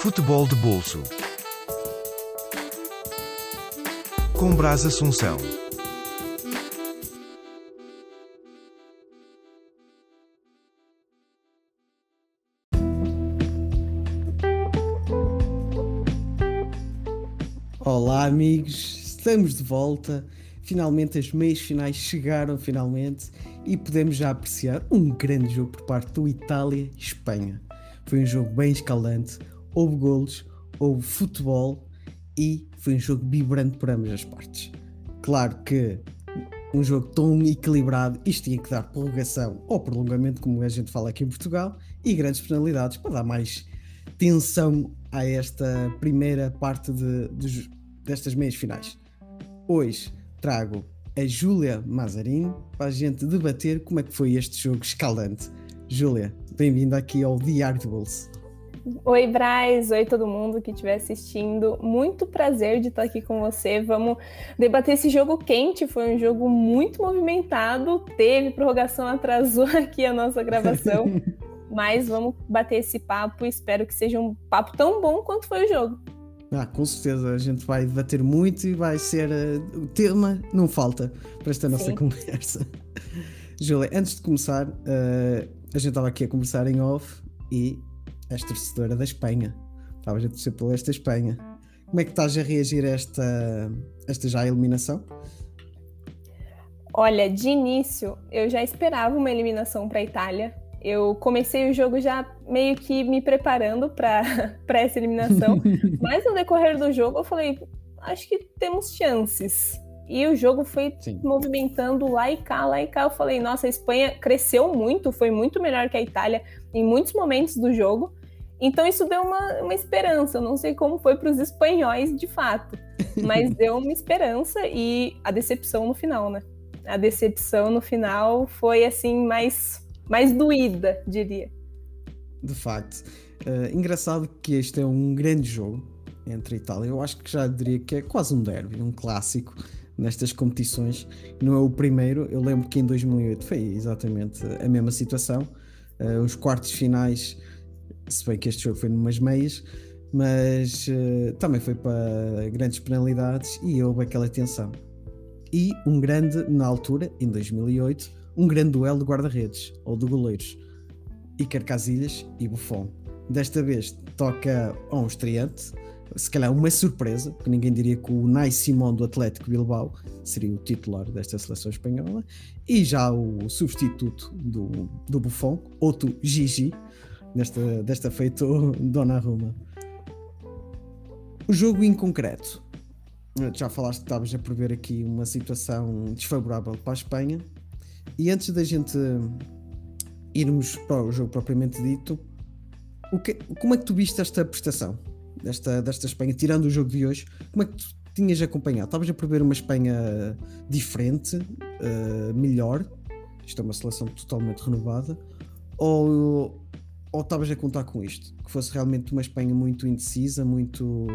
Futebol de bolso. Com Brás Assunção. Estamos de volta. Finalmente as meias finais chegaram finalmente e podemos já apreciar um grande jogo por parte do Itália e Espanha. Foi um jogo bem escaldante, houve golos, houve futebol e foi um jogo vibrante por ambas as partes. Claro que um jogo tão equilibrado, isto tinha que dar prorrogação ou prolongamento, como a gente fala aqui em Portugal, e grandes penalidades para dar mais tensão a esta primeira parte de, de, destas meias finais. Hoje trago a Júlia Mazarin para a gente debater como é que foi este jogo escaldante. Júlia, bem-vinda aqui ao Diário do Bolso. Oi, Braz. Oi, todo mundo que estiver assistindo. Muito prazer de estar aqui com você. Vamos debater esse jogo quente. Foi um jogo muito movimentado. Teve prorrogação, atrasou aqui a nossa gravação. Mas vamos bater esse papo. Espero que seja um papo tão bom quanto foi o jogo. Ah, com certeza. A gente vai debater muito e vai ser. Uh, o tema não falta para esta nossa Sim. conversa. Júlia, antes de começar, uh, a gente estava aqui a conversar em off e és torcedora da Espanha. Estavas a torcer pela esta Espanha. Como é que estás a reagir a esta, esta já eliminação? Olha, de início eu já esperava uma eliminação para a Itália. Eu comecei o jogo já meio que me preparando para essa eliminação, mas no decorrer do jogo eu falei, acho que temos chances. E o jogo foi Sim. movimentando lá e cá, lá e cá. Eu falei, nossa, a Espanha cresceu muito, foi muito melhor que a Itália em muitos momentos do jogo. Então isso deu uma, uma esperança. Eu não sei como foi para os espanhóis de fato, mas deu uma esperança e a decepção no final, né? A decepção no final foi assim mais mais doída, diria. De facto, uh, engraçado que este é um grande jogo entre a Itália. Eu acho que já diria que é quase um derby, um clássico nestas competições. Não é o primeiro. Eu lembro que em 2008 foi exatamente a mesma situação. Uh, os quartos finais se bem que este jogo foi numas meias, mas uh, também foi para grandes penalidades e houve aquela tensão. E um grande, na altura, em 2008, um grande duelo de guarda-redes, ou de goleiros, Iker Casilhas e Buffon. Desta vez toca a um estreante, se calhar uma surpresa, porque ninguém diria que o Nai Simón do Atlético Bilbao seria o titular desta seleção espanhola, e já o substituto do, do Buffon, outro Gigi, desta, desta feita Roma. O jogo em concreto, já falaste que estavas a prever aqui uma situação desfavorável para a Espanha, e antes da gente irmos para o jogo propriamente dito, que, como é que tu viste esta prestação desta, desta Espanha, tirando o jogo de hoje? Como é que tu tinhas acompanhado? Estavas a prever uma Espanha diferente, uh, melhor? Isto é uma seleção totalmente renovada? Ou ou estavas a contar com isto? Que fosse realmente uma Espanha muito indecisa, muito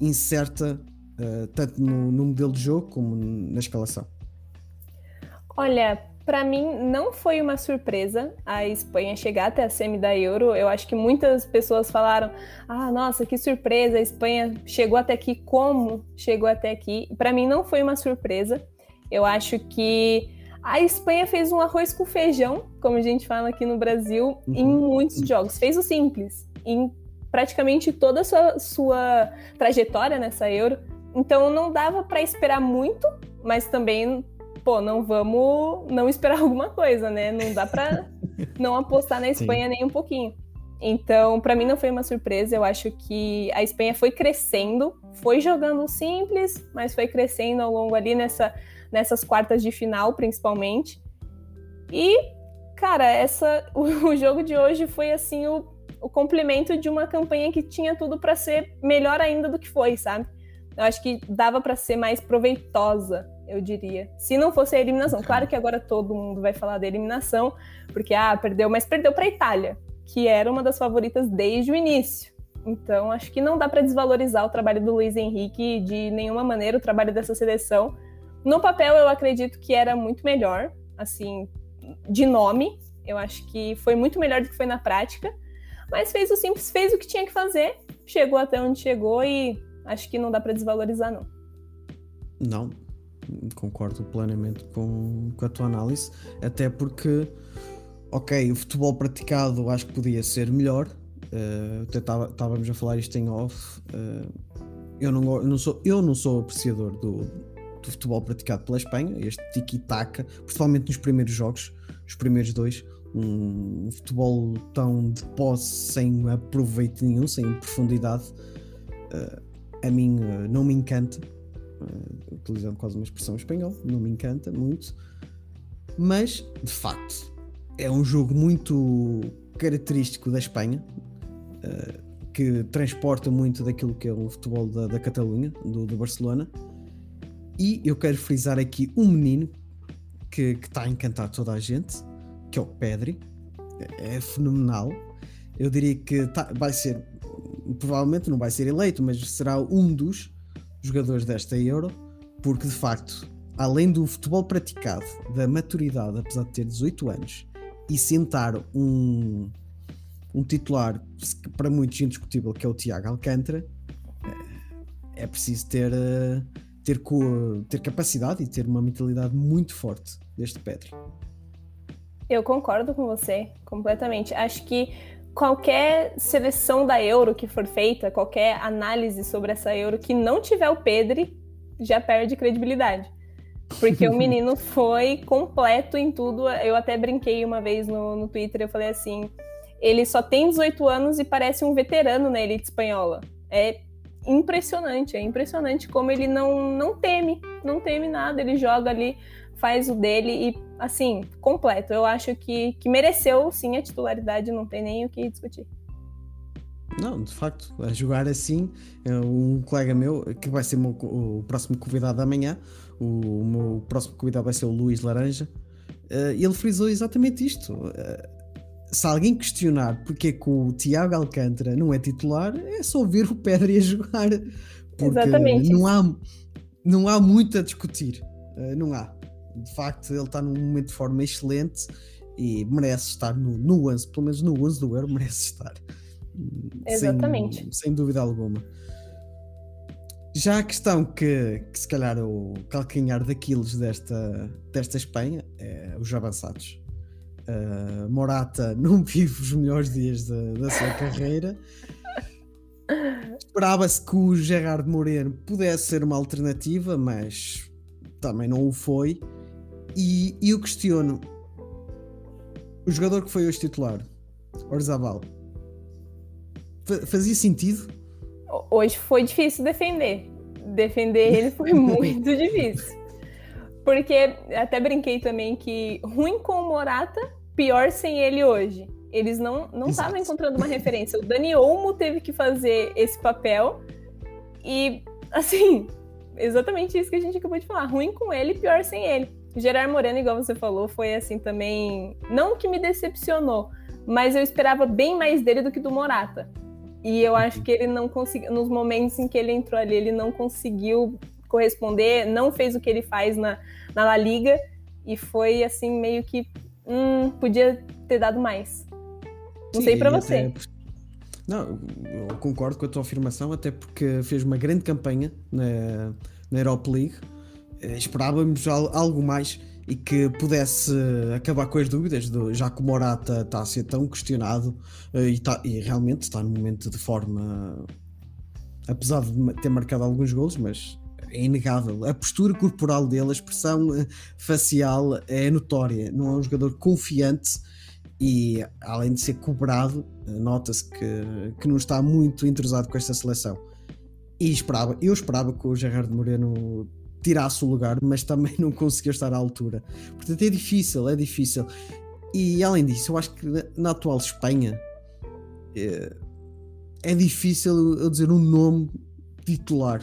incerta, uh, tanto no, no, modelo de jogo como na escalação? Olha, para mim não foi uma surpresa a Espanha chegar até a semi da Euro. Eu acho que muitas pessoas falaram: "Ah, nossa, que surpresa, a Espanha chegou até aqui, como chegou até aqui?". Para mim não foi uma surpresa. Eu acho que a Espanha fez um arroz com feijão, como a gente fala aqui no Brasil, uhum. em muitos jogos. Fez o simples, em praticamente toda a sua, sua trajetória nessa Euro. Então não dava para esperar muito, mas também, pô, não vamos não esperar alguma coisa, né? Não dá para não apostar na Espanha Sim. nem um pouquinho. Então, para mim não foi uma surpresa. Eu acho que a Espanha foi crescendo, foi jogando simples, mas foi crescendo ao longo ali nessa nessas quartas de final, principalmente. E, cara, essa, o, o jogo de hoje foi assim o, o complemento de uma campanha que tinha tudo para ser melhor ainda do que foi, sabe? Eu acho que dava para ser mais proveitosa, eu diria. Se não fosse a eliminação. Claro que agora todo mundo vai falar da eliminação, porque ah, perdeu, mas perdeu para a Itália. que era uma das favoritas desde o início. Então, acho que não dá para desvalorizar o trabalho do Luiz Henrique de nenhuma maneira, o trabalho dessa seleção. No papel, eu acredito que era muito melhor, assim, de nome. Eu acho que foi muito melhor do que foi na prática. Mas fez o simples, fez o que tinha que fazer, chegou até onde chegou e acho que não dá para desvalorizar, não. Não, concordo plenamente com, com a tua análise, até porque, ok, o futebol praticado acho que podia ser melhor, uh, estávamos a falar isto em off, uh, eu, não, não sou, eu não sou apreciador do, do futebol praticado pela Espanha, este tiki-taka, principalmente nos primeiros jogos, os primeiros dois, um futebol tão de posse, sem aproveito nenhum, sem profundidade, uh, a mim uh, não me encanta, uh, utilizando quase uma expressão espanhola, não me encanta muito, mas de facto é um jogo muito característico da Espanha. que transporta muito daquilo que é o futebol da, da Catalunha, do, do Barcelona, e eu quero frisar aqui um menino que está a encantar toda a gente, que é o Pedri. É, é fenomenal. Eu diria que tá, vai ser, provavelmente não vai ser eleito, mas será um dos jogadores desta Euro, porque de facto, além do futebol praticado, da maturidade, apesar de ter 18 anos, e sentar um, um titular para muitos indiscutível, que é o Tiago Alcântara, é, preciso ter. Uh, ter, ter capacidade e ter uma mentalidade muito forte deste Petri. Eu concordo com você completamente. Acho que qualquer seleção da Euro que for feita, qualquer análise sobre essa Euro que não tiver o Pedri, já perde credibilidade. Porque o menino foi completo em tudo. Eu até brinquei uma vez no, no Twitter, eu falei assim: ele só tem 18 anos e parece um veterano na elite espanhola. É impressionante. É impressionante como ele não, não teme, não teme nada. Ele joga ali, faz o dele e, assim, completo. Eu acho que, que mereceu sim a titularidade, não tem nem o que discutir. Não, de facto, a jogar assim, é um colega meu, que vai ser o, meu, o próximo convidado amanhã, o, o, meu próximo convidado vai ser o Luís Laranja, uh, ele frisou exatamente isto. Uh, se alguém questionar porque é que o Tiago Alcântara não é titular, é só ver o Pedro a jogar. Porque Exatamente. Não há, não há muito a discutir. Não há. De facto, ele está num momento de forma excelente e merece estar no, no 11, pelo menos no 11 do Euro, merece estar. Exatamente. Sem, sem dúvida alguma. Já a questão que, que se calhar o calcanhar daqueles desta, desta Espanha é os avançados. Uh, Morata não vive os melhores dias da, sua carreira. Esperava-se que o Gerard Moreno pudesse ser uma alternativa, mas também não o foi. E, e eu questiono: o jogador que foi hoje titular, Orzabal, fazia sentido? Hoje foi difícil defender. Defender ele foi muito difícil. Porque até brinquei também que ruim com o Morata, pior sem ele hoje. Eles não não estavam encontrando uma referência. O Dani Olmo teve que fazer esse papel e assim, exatamente isso que a gente acabou de falar. Ruim com ele, pior sem ele. Gerard Moreno, igual você falou, foi assim também, não que me decepcionou, mas eu esperava bem mais dele do que do Morata. E eu acho que ele não conseguiu, nos momentos em que ele entrou ali, ele não conseguiu corresponder, não fez o que ele faz na, na La Liga e foi assim meio que hum, podia ter dado mais. Não Sim, sei para você. Até... Não, eu concordo com a tua afirmação, até porque fez uma grande campanha na, na Europa League. Eh, esperávamos algo mais e que pudesse acabar com as dúvidas, do, já que o Morata está a ser tão questionado eh, e, tá, e realmente está num momento de forma, apesar de ter marcado alguns gols, mas é inegável. A postura corporal dele, a expressão eh, facial é notória. Não é um jogador confiante e, além de ser cobrado, eh, nota-se que, que não está muito entrosado com esta seleção. E esperava, eu esperava que o Gerardo Moreno tirasse o lugar, mas também não conseguiu estar à altura. Portanto, é difícil, é difícil. E além disso, eu acho que na atual Espanha é, é difícil eu dizer um nome titular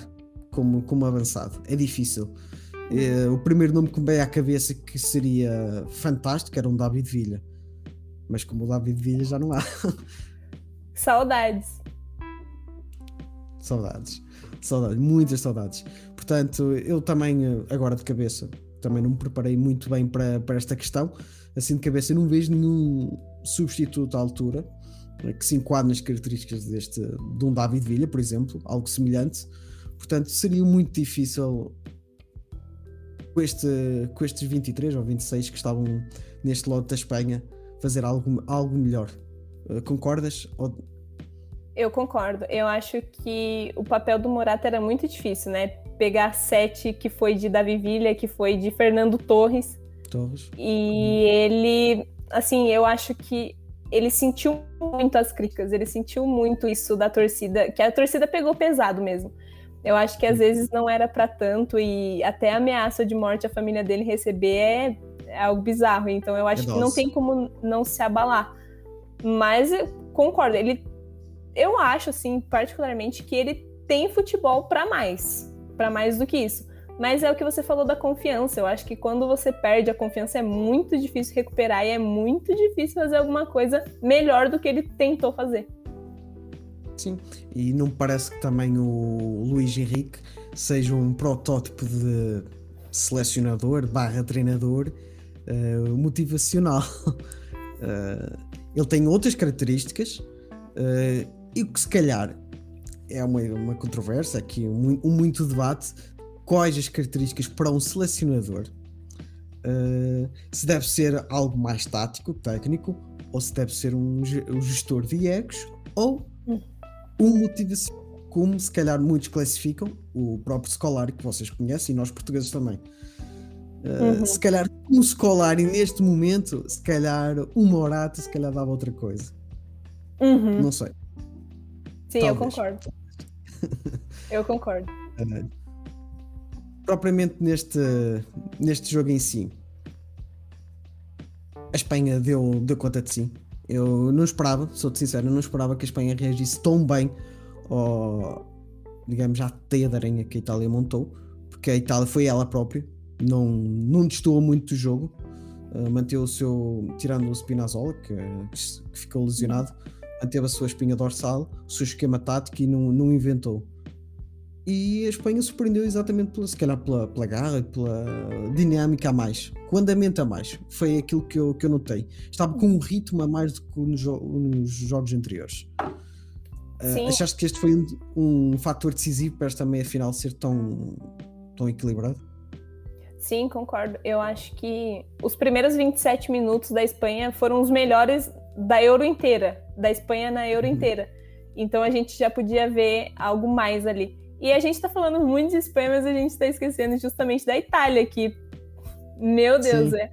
como, como avançado. É difícil. É, o primeiro nome que me veio à cabeça que seria fantástico era um David Villa. mas como o David Villa já não há. Saudades. Saudades. Saudades, muitas saudades. Portanto, eu também, eh, agora de cabeça, também não me preparei muito bem para, para esta questão. Assim de cabeça, não vejo nenhum substituto à altura eh, que se enquadre nas características deste, de um David Villa, por exemplo, algo semelhante. Portanto, seria muito difícil com, este, com estes 23 ou 26 que estavam neste lote da Espanha fazer algo, algo melhor. Uh, concordas? Ou... Eu concordo. Eu acho que o papel do Morata era muito difícil, né? Pegar sete que foi de Davi Villa, que foi de Fernando Torres. Torres. E ele, assim, eu acho que ele sentiu muito as críticas, ele sentiu muito isso da torcida, que a torcida pegou pesado mesmo. Eu acho que às vezes não era para tanto e até a ameaça de morte a família dele receber é, é algo bizarro. Então eu acho é que não tem como não se abalar. Mas eu concordo, ele eu acho assim, particularmente que ele tem futebol para mais, para mais do que isso. Mas é o que você falou da confiança. Eu acho que quando você perde a confiança é muito difícil recuperar e é muito difícil fazer alguma coisa melhor do que ele tentou fazer. Sim, e não parece que também o Luís Henrique seja um protótipo de selecionador barra treinador uh, motivacional. Uh, ele tem outras características uh, e que se calhar é uma, uma controvérsia aqui, um, um, muito debate quais as características para um selecionador se deve ser algo mais tático, técnico ou se deve ser um, um gestor de egos ou um motivação, como se calhar muitos classificam, o próprio Scolari que vocês conhecem e nós portugueses também. Uh, uhum. Se calhar um Scolari neste momento, se calhar uma Morata, se calhar dava outra coisa. Uhum. Não sei. Sim, Talvez. eu concordo. eu concordo. Uh, propriamente neste, neste jogo em si, a Espanha deu, deu conta de si. Eu não esperava, sou-te sincero, não esperava que a Espanha reagisse tão bem ao, digamos, à teia de aranha que a Itália montou, porque a Itália foi ela própria, não, não destoou muito do jogo, uh, manteve o seu, tirando o Spinazzola, que, que ficou lesionado, manteve a sua espinha dorsal, o seu esquema tático e não, não inventou. E a Espanha surpreendeu exatamente pela, se calhar pela, pela garra, pela dinâmica a mais, com andamento a mais. Foi aquilo que eu, que eu notei. Estava com um ritmo a mais do que nos, nos jogos anteriores. Uh, achaste que este foi um, um fator decisivo para esta meia final ser tão, tão equilibrado? Sim, concordo. Eu acho que os primeiros 27 minutos da Espanha foram os melhores da Euro inteira, da Espanha na Euro uhum. inteira. Então a gente já podia ver algo mais ali. E a gente está falando muito de Espanha, mas a gente está esquecendo justamente da Itália, que, meu Deus, é,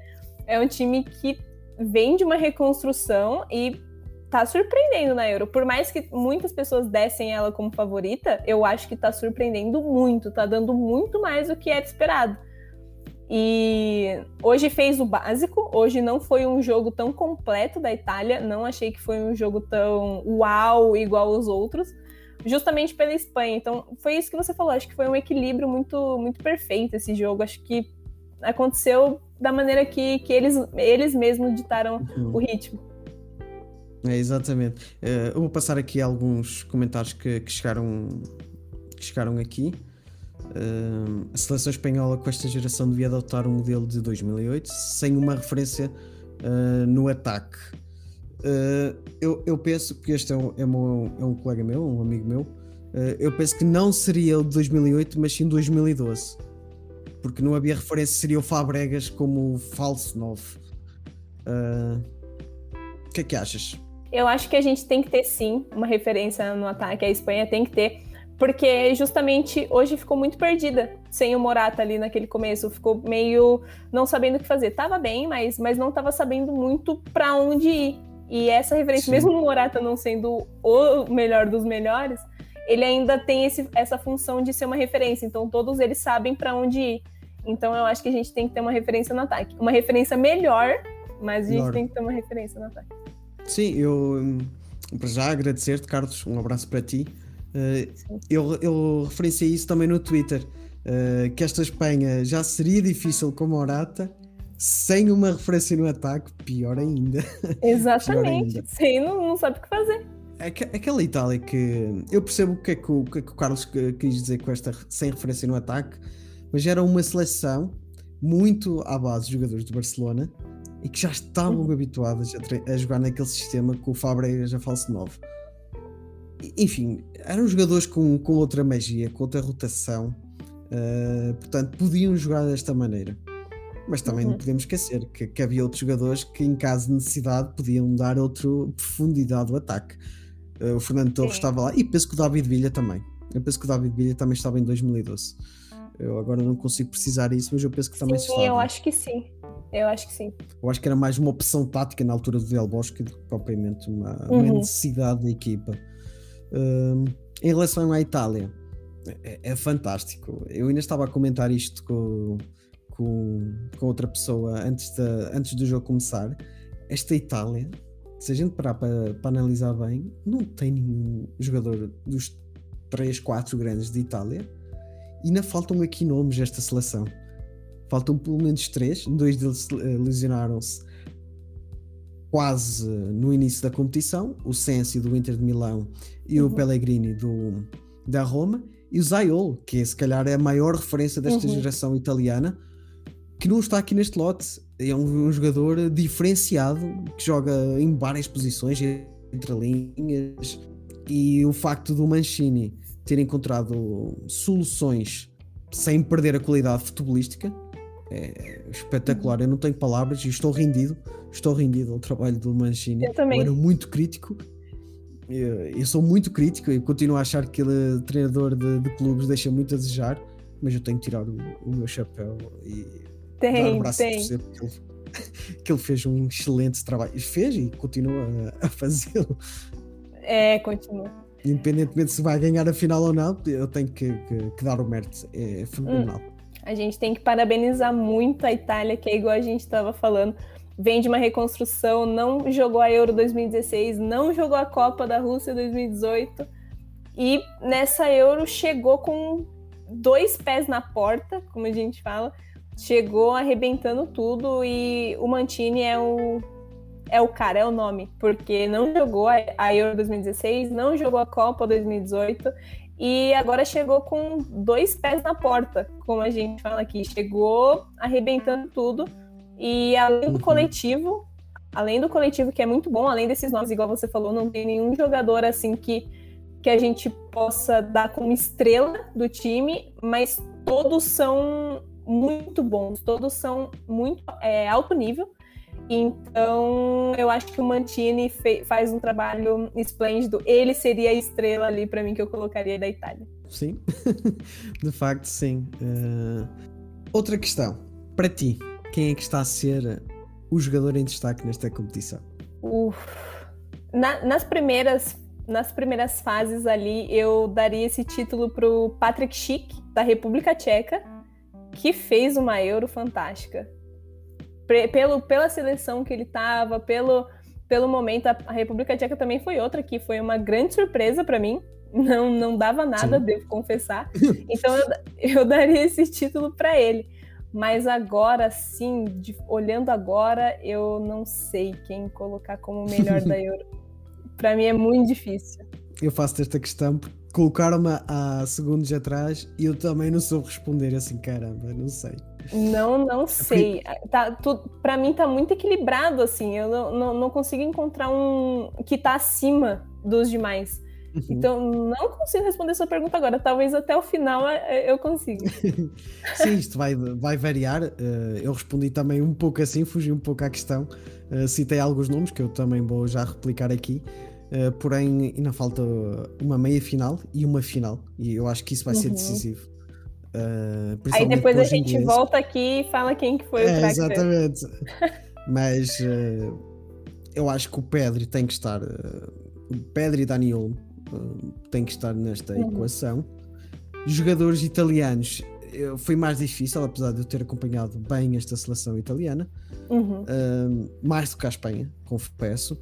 é um time que vem de uma reconstrução e tá surpreendendo na Euro. Por mais que muitas pessoas dessem ela como favorita, eu acho que tá surpreendendo muito, tá dando muito mais do que era esperado. E hoje fez o básico, hoje não foi um jogo tão completo da Itália, não achei que foi um jogo tão uau igual os outros, justamente pela Espanha. Então, foi isso que você falou. Acho que foi um equilíbrio muito, muito perfeito esse jogo. Acho que aconteceu da maneira que, que eles, eles mesmos ditaram uhum. o ritmo. É, exatamente. Uh, eu vou passar aqui alguns comentários que, que chegaram, que chegaram aqui. A seleção espanhola com esta geração devia adotar um modelo de 2008 sem uma referência uh, no ataque. Uh, eu, eu, penso que este é um, é, um, é um, colega meu, um amigo meu. Uh, eu penso que não seria o de 2008, mas sim 2012, porque não havia referência, seria o Fabregas como falso novo. Uh, o que é que achas? Eu acho que a gente tem que ter sim uma referência no ataque. A Espanha tem que ter, porque justamente hoje ficou muito perdida sem o Morata ali naquele começo. Ficou meio não sabendo o que fazer. Tava bem, mas, mas não tava sabendo muito para onde ir. E essa referência, Sim. mesmo o Morata não sendo o melhor dos melhores, ele ainda tem esse, essa função de ser uma referência. Então todos eles sabem para onde ir. Então eu acho que a gente tem que ter uma referência no ataque. Uma referência melhor, mas a gente melhor. tem que ter uma referência no ataque. Sim, eu para já agradecer-te, Carlos, um abraço para ti. Uh, eu, eu referenciei isso também no Twitter, uh, que esta Espanha já seria difícil com Morata, sem uma referência no ataque, pior ainda. Exatamente. pior ainda. Sem não, não sabe o que fazer. Aquela Itália que eu percebo o que, é que o, que, é que o Carlos quis dizer com esta sem referência no ataque, mas era uma seleção muito à base de jogadores do Barcelona e que já estavam uhum. habituados a, a, jogar naquele sistema com o Fabregas a falso 9. Enfim, eram jogadores com, com outra magia, com outra rotação, uh, portanto podiam jogar desta maneira. Mas também uhum. não podemos esquecer que, que, havia outros jogadores que, em caso de necessidade, podiam dar outra profundidade ao ataque. Uh, o Fernando Torres Sim. estava lá e penso que o David Villa também. Eu penso que o David Villa também estava em 2012. Eu agora não consigo precisar isso, mas eu penso que também sim, estava. eu acho que sim. Eu acho que sim. Eu acho que era mais uma opção tática na altura do Del Bosque do que propriamente uma, uhum. uma necessidade da equipa. Em relação à Itália, é, é, fantástico. Eu ainda estava a comentar isto com, com, com outra pessoa antes, de, antes do jogo começar. Esta Itália, se a gente parar para, para analisar bem, não tem nenhum jogador dos 3, 4 grandes de Itália e ainda faltam aqui nomes desta seleção. Faltam pelo menos três, dois deles eh, lesionaram-se quase no início da competição, o Sensi do Inter de Milão e uhum. o Pellegrini do, da Roma, e o Zaiol, que se calhar é a maior referência desta uhum. geração italiana, que não está aqui neste lote. É um, um, jogador diferenciado que joga em várias posições, entre linhas, e o facto do Mancini ter encontrado soluções sem perder a qualidade futebolística é espetacular. Eu não tenho palavras e estou rendido. Estou rendido ao trabalho do Mancini. Eu também. Eu era muito crítico. Eu, eu, sou muito crítico e continuo a achar que ele, treinador de, de, clubes, deixa muito a desejar. Mas eu tenho que tirar o, o meu chapéu e tem, dar o braço tem. porque ele, que ele fez um excelente trabalho. Fez e continua a, a fazê-lo. É, continua. Independentemente se vai ganhar a final ou não, eu tenho que, que, que dar o mérito. É fenomenal. Hum. A gente tem que parabenizar muito a Itália, que é igual a gente estava falando, vem de uma reconstrução, não jogou a Euro 2016, não jogou a Copa da Rússia 2018 e nessa Euro chegou com dois pés na porta, como a gente fala, chegou arrebentando tudo e o Mantini é o é o cara, é o nome, porque não jogou a Euro 2016, não jogou a Copa 2018 e agora chegou com dois pés na porta, como a gente fala aqui. Chegou arrebentando tudo. E além do uhum. coletivo, além do coletivo que é muito bom, além desses nomes, igual você falou, não tem nenhum jogador assim que, que a gente possa dar como estrela do time, mas todos são muito bons, todos são muito é, alto nível. Então, eu acho que o Mantini faz um trabalho esplêndido. Ele seria a estrela ali para mim que eu colocaria da Itália. Sim, de facto, sim. Uh... Outra questão, para ti, quem é que está a ser o jogador em destaque nesta competição? Uf. Na, nas primeiras nas primeiras fases ali, eu daria esse título para o Patrick Schick, da República Tcheca, que fez uma Euro fantástica pelo, pela seleção que ele estava, pelo, pelo momento, a, a, República Tcheca também foi outra que foi uma grande surpresa para mim. Não, não dava nada, Sim. devo confessar. Então eu, eu daria esse título para ele. Mas agora, sim, de, olhando agora, eu não sei quem colocar como melhor da Euro. Para mim é muito difícil. Eu faço esta questão porque colocaram-me há segundos atrás e eu também não sou responder assim, caramba, não sei. Não, não é sei. Tá, tu, pra mim tá muito equilibrado, assim. Eu não, não, não consigo encontrar um que tá acima dos demais. Uhum. Então, não consigo responder sua pergunta agora. Talvez até o final é, é, eu consiga. Sim, isto vai, vai variar. Eh, eu respondi também um pouco assim, fugi um pouco à questão. Eh, citei alguns nomes que eu também vou já replicar aqui. Uh, porém, ainda falta uma meia final e uma final, e eu acho que isso vai ser uhum. decisivo. Uh, Aí depois a gente inglês. volta aqui e fala quem que foi é, o craque. Exatamente. Mas uh, eu acho que o Pedri tem que estar. o Pedri e Daniel tem que estar nesta uhum. equação. Jogadores italianos foi mais difícil, apesar de eu ter acompanhado bem esta seleção italiana, uhum. mais do que a Espanha, confesso.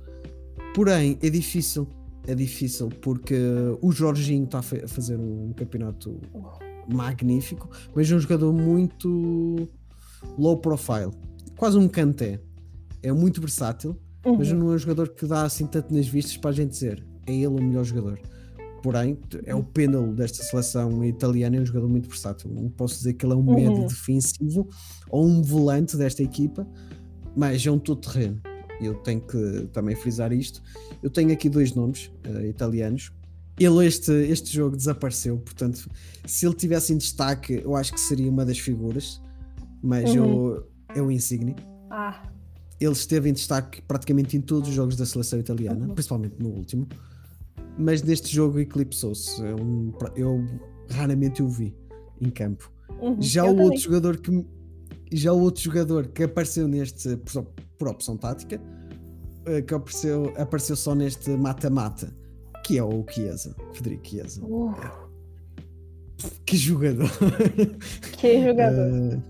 Porém, é difícil. É difícil porque o Jorginho está a fazer um campeonato magnífico, mas é um jogador muito low profile. quase um canté. É muito versátil, Uhum. mas não é um jogador que dá assim tanto nas vistas para a gente dizer é ele o melhor jogador. Porém, é o pêndulo desta seleção italiana, é um jogador muito versátil. Não posso dizer que ele é um médio Uhum. defensivo ou um volante desta equipa, mas é um todo-terreno. Eu tenho que também frisar isto. Eu tenho aqui dois nomes eh, italianos. Ele, este, este jogo desapareceu, portanto, se ele tivesse em destaque, eu acho que seria uma das figuras, mas eu, é o Insigne Ah, ele esteve em destaque praticamente em todos os jogos da seleção italiana, Uhum. principalmente no último, mas neste jogo eclipsou-se. É um- Eu, raramente o vi em campo. uhum. Já Eu o também. outro jogador que já o outro jogador que apareceu neste por, por opção tática, eh, que apareceu, apareceu só neste mata-mata, que é o Chiesa, Federico Chiesa. Uh, Que jogador! que jogador. Uh,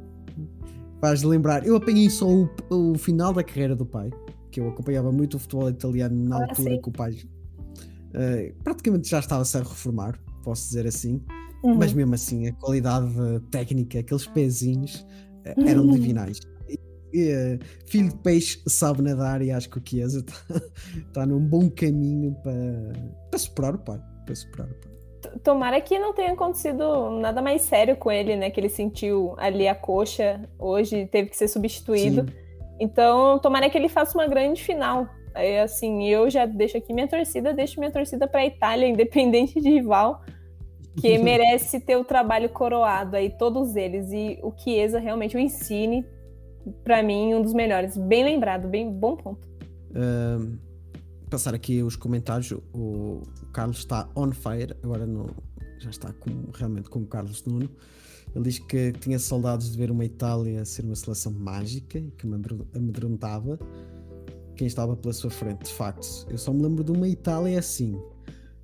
faz lembrar. Eu apanhei só o, o final da carreira do pai, que eu acompanhava muito o futebol italiano na Ah, altura sim. que o pai uh, praticamente já estava-se a reformar, posso dizer assim, Uhum. mas mesmo assim a qualidade técnica, aqueles pezinhos uh, eram divinais. E, e, uh, filho de peixe sabe nadar e acho que o Chiesa está tá num bom caminho para, para superar o pai. Para superar o pai. Tomara que não tenha acontecido nada mais sério com ele, né? Que ele sentiu ali a coxa hoje, teve que ser substituído. Sim. Então, tomara que ele faça uma grande final. Aí, assim, eu já deixo aqui minha torcida, deixo minha torcida para a Itália, independente de rival, que merece ter o trabalho coroado aí, todos eles. E o Chiesa realmente o ensine, para mim, um dos melhores. Bem lembrado, bem bom ponto. Um, passar aqui os comentários. O, Carlos está on fire, agora não, já está como, realmente como Carlos Nuno. Ele diz que tinha saudades de ver uma Itália ser uma seleção mágica e que me amedro- amedrontava quem estava pela sua frente. De facto, eu só me lembro de uma Itália assim,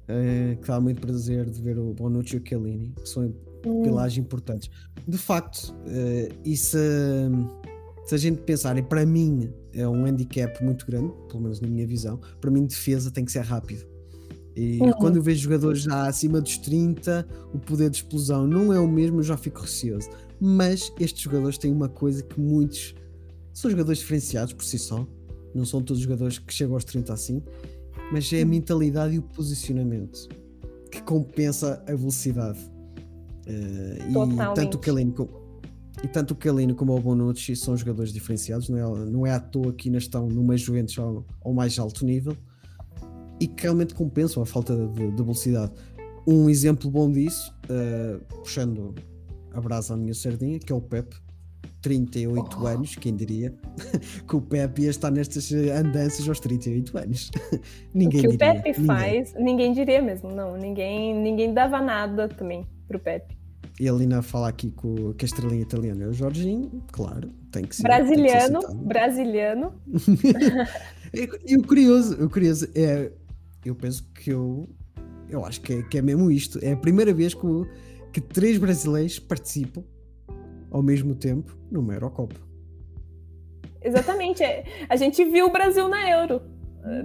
eh, que dá muito prazer de ver o Bonucci e o Chiellini, que são Hum, pilares importantes. De facto, eh, e se, se a gente pensar, e para mim é um handicap muito grande, pelo menos na minha visão, para mim defesa tem que ser rápido. E Uhum. quando eu vejo jogadores já acima dos 30, o poder de explosão não é o mesmo, eu já fico receoso. Mas estes jogadores têm uma coisa que muitos são jogadores diferenciados por si só, não são todos jogadores que chegam aos 30 assim, mas é a mentalidade e o posicionamento que compensa a velocidade. Eh, e tanto o como, e tanto o Calino como o Bonucci são jogadores diferenciados, não é, não é à toa que ainda estão numa Juventus ao, ao mais alto nível e que realmente compensam a falta de, de velocidade. Um exemplo bom disso, eh, puxando a brasa à minha sardinha, que é o Pep, 38 Oh. anos, quem diria, que o Pep ia estar nestas andanças aos 38 anos. o ninguém que o diria. Pepe ninguém. faz, ninguém diria mesmo, não. Ninguém, ninguém dava nada também pro Pepe. E ele ainda fala aqui com, com a estrelinha italiana. É o Jorginho, claro, tem que ser. tem que ser Brasiliano, brasiliano. E, e o curioso, o curioso é, eu penso que eu, eu acho que é, que é mesmo isto. É a primeira vez que, o- que três brasileiros participam ao mesmo tempo numa Eurocopa. Exatamente. é. A gente viu o Brasil na Euro.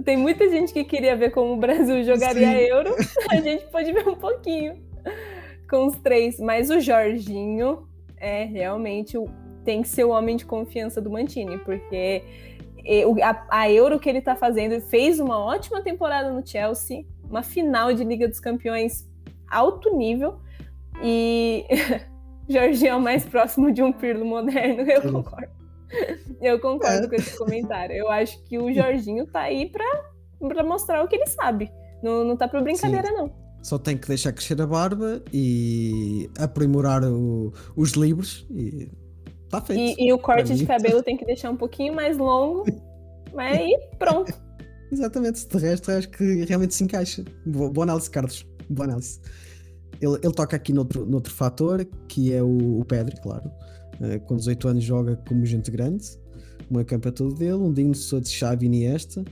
Tem muita gente que queria ver como o Brasil jogaria Sim. a Euro. A gente pode ver um pouquinho com os três. Mas o Jorginho é realmente tem que ser o homem de confiança do Mantini, porque a, a Euro que ele tá fazendo fez uma ótima temporada no Chelsea, uma final de Liga dos Campeões alto nível. E Jorginho é o mais próximo de um Pirlo moderno, eu Sim. concordo. Eu concordo É. com esse comentário. Eu acho que o Jorginho tá aí pra, pra mostrar o que ele sabe. Não, não tá pra brincadeira, não. Só tem que deixar crescer a barba e aprimorar o- os livros e está feito. E, e o corte de cabelo tem que deixar um pouquinho mais longo. Mas aí, pronto. Exatamente, de resto acho que realmente se encaixa. Boa, boa análise, Carlos. Boa análise. Ele, ele toca aqui noutro, noutro fator, que é o, o claro. Eh, com 18 anos joga como gente grande. Campo é todo dele, um digno sucessor de Xavi e Iniesta.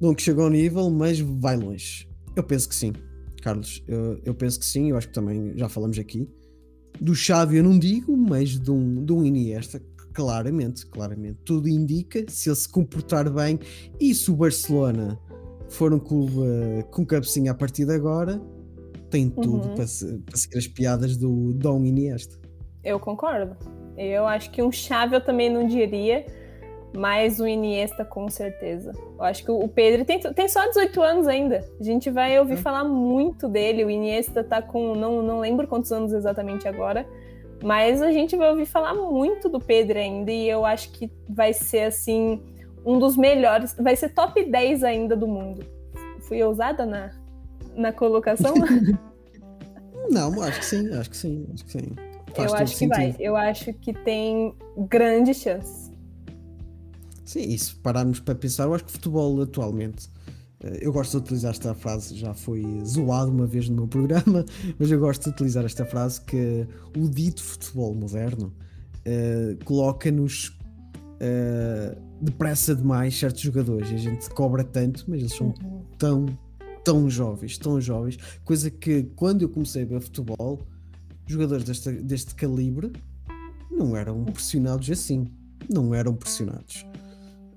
Não que chegou ao nível, mas vai longe. Eu penso que sim, Carlos. Eu, eu penso que sim, eu acho que também já falamos aqui. Do Xavi eu não digo, mas de um, de um Iniesta, claramente, claramente. Tudo indica, se ele se comportar bem e se o Barcelona for um clube eh, com cabecinha a partir de agora, tem tudo Uhum. para, se- para as piadas do Dom Iniesta. Eu concordo. Eu acho que um Chave eu também não diria, mas o Iniesta com certeza. Eu acho que o Pedro tem, tem só 18 anos ainda. A gente vai ouvir é. falar muito dele. O Iniesta tá com, não, não lembro quantos anos exatamente agora, mas a gente vai ouvir falar muito do Pedro ainda e eu acho que vai ser assim um dos melhores, vai ser top 10 ainda do mundo. Fui ousada na, na colocação? Não, acho que sim, acho que sim, acho que sim. Faz eu acho que sentido. vai. Eu acho que tem grandes chances. Sim, e se pararmos para pensar, eu acho que o futebol atualmente. Eh, eu gosto de utilizar esta frase, já foi zoado uma vez no meu programa, mas eu gosto de utilizar esta frase que o dito futebol moderno uh, coloca-nos uh, depressa demais certos jogadores. A gente cobra tanto, mas eles são uhum. tão, tão jovens, tão jovens, coisa que quando eu comecei a ver futebol, jogadores deste, deste calibre não eram pressionados assim. Não eram pressionados.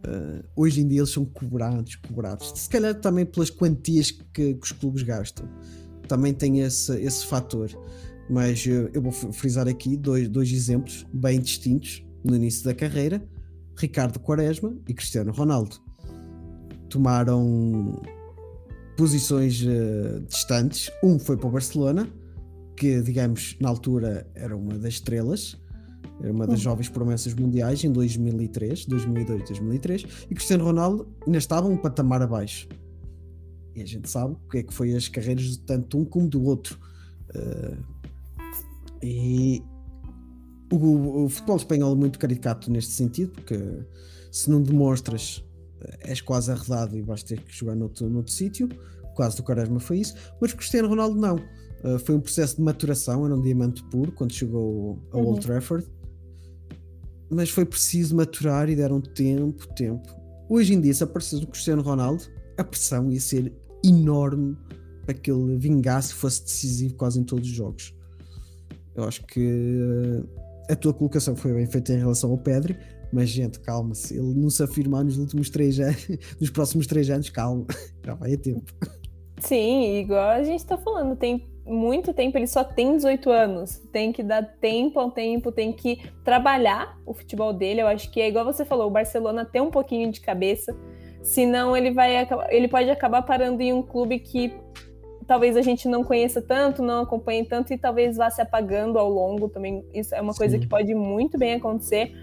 Uh, hoje em dia eles são cobrados, cobrados. Se calhar também pelas quantias que, que os clubes gastam. Também tem esse, esse fator. Mas eu, eu vou frisar aqui dois, dois exemplos bem distintos no início da carreira: Ricardo Quaresma e Cristiano Ronaldo. Tomaram posições uh, distantes. Um foi para o Barcelona, que, digamos, na altura era uma das estrelas era uma das hum. jovens promessas mundiais em 2003, 2002, 2003, e Cristiano Ronaldo ainda estava um patamar abaixo. E a gente sabe o que é que foi as carreiras de tanto um como do outro. Uh, e o, o, futebol espanhol é muito caricato neste sentido, porque se não demonstras, és quase arredado e vais ter que jogar noutro, noutro sítio. O caso do Quaresma foi isso, mas Cristiano Ronaldo não. Uh, foi um processo de maturação, era um diamante puro quando chegou a Old uhum. Trafford mas foi preciso maturar e deram tempo, tempo. Hoje em dia, se aparecesse o Cristiano Ronaldo, a pressão ia ser enorme para que ele vingasse e fosse decisivo quase em todos os jogos. Eu acho que eh, a tua colocação foi bem feita em relação ao Pedri, mas gente, calma-se, ele não se afirmar nos últimos três anos, nos próximos três anos, calma, já vai a tempo. Sim, igual a gente está falando, tem muito tempo, ele só tem 18 anos. Tem que dar tempo ao tempo, tem que trabalhar o futebol dele. Eu acho que é igual você falou, o Barcelona tem um pouquinho de cabeça. Senão ele vai ele pode acabar parando em um clube que talvez a gente não conheça tanto, não acompanhe tanto e talvez vá se apagando ao longo também. Isso é uma Sim. coisa que pode muito bem acontecer.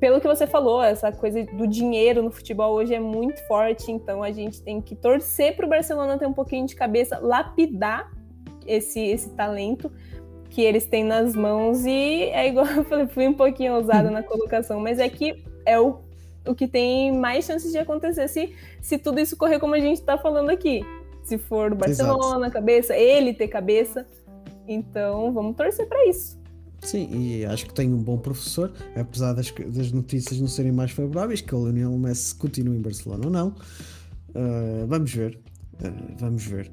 Pelo que você falou, essa coisa do dinheiro no futebol hoje é muito forte, então a gente tem que torcer para o Barcelona ter um pouquinho de cabeça, lapidar esse, esse talento que eles têm nas mãos e é igual eu falei, fui um pouquinho ousada na colocação, mas é que é o, o que tem mais chances de acontecer se, se tudo isso correr como a gente está falando aqui. Se for o Barcelona, Exato. cabeça, ele ter cabeça. Então, vamos torcer para isso. Sim, e acho que tem um bom professor, apesar das, das notícias não serem mais favoráveis, que o Lionel Messi continue em Barcelona ou não. Uh, vamos ver. Uh, vamos ver.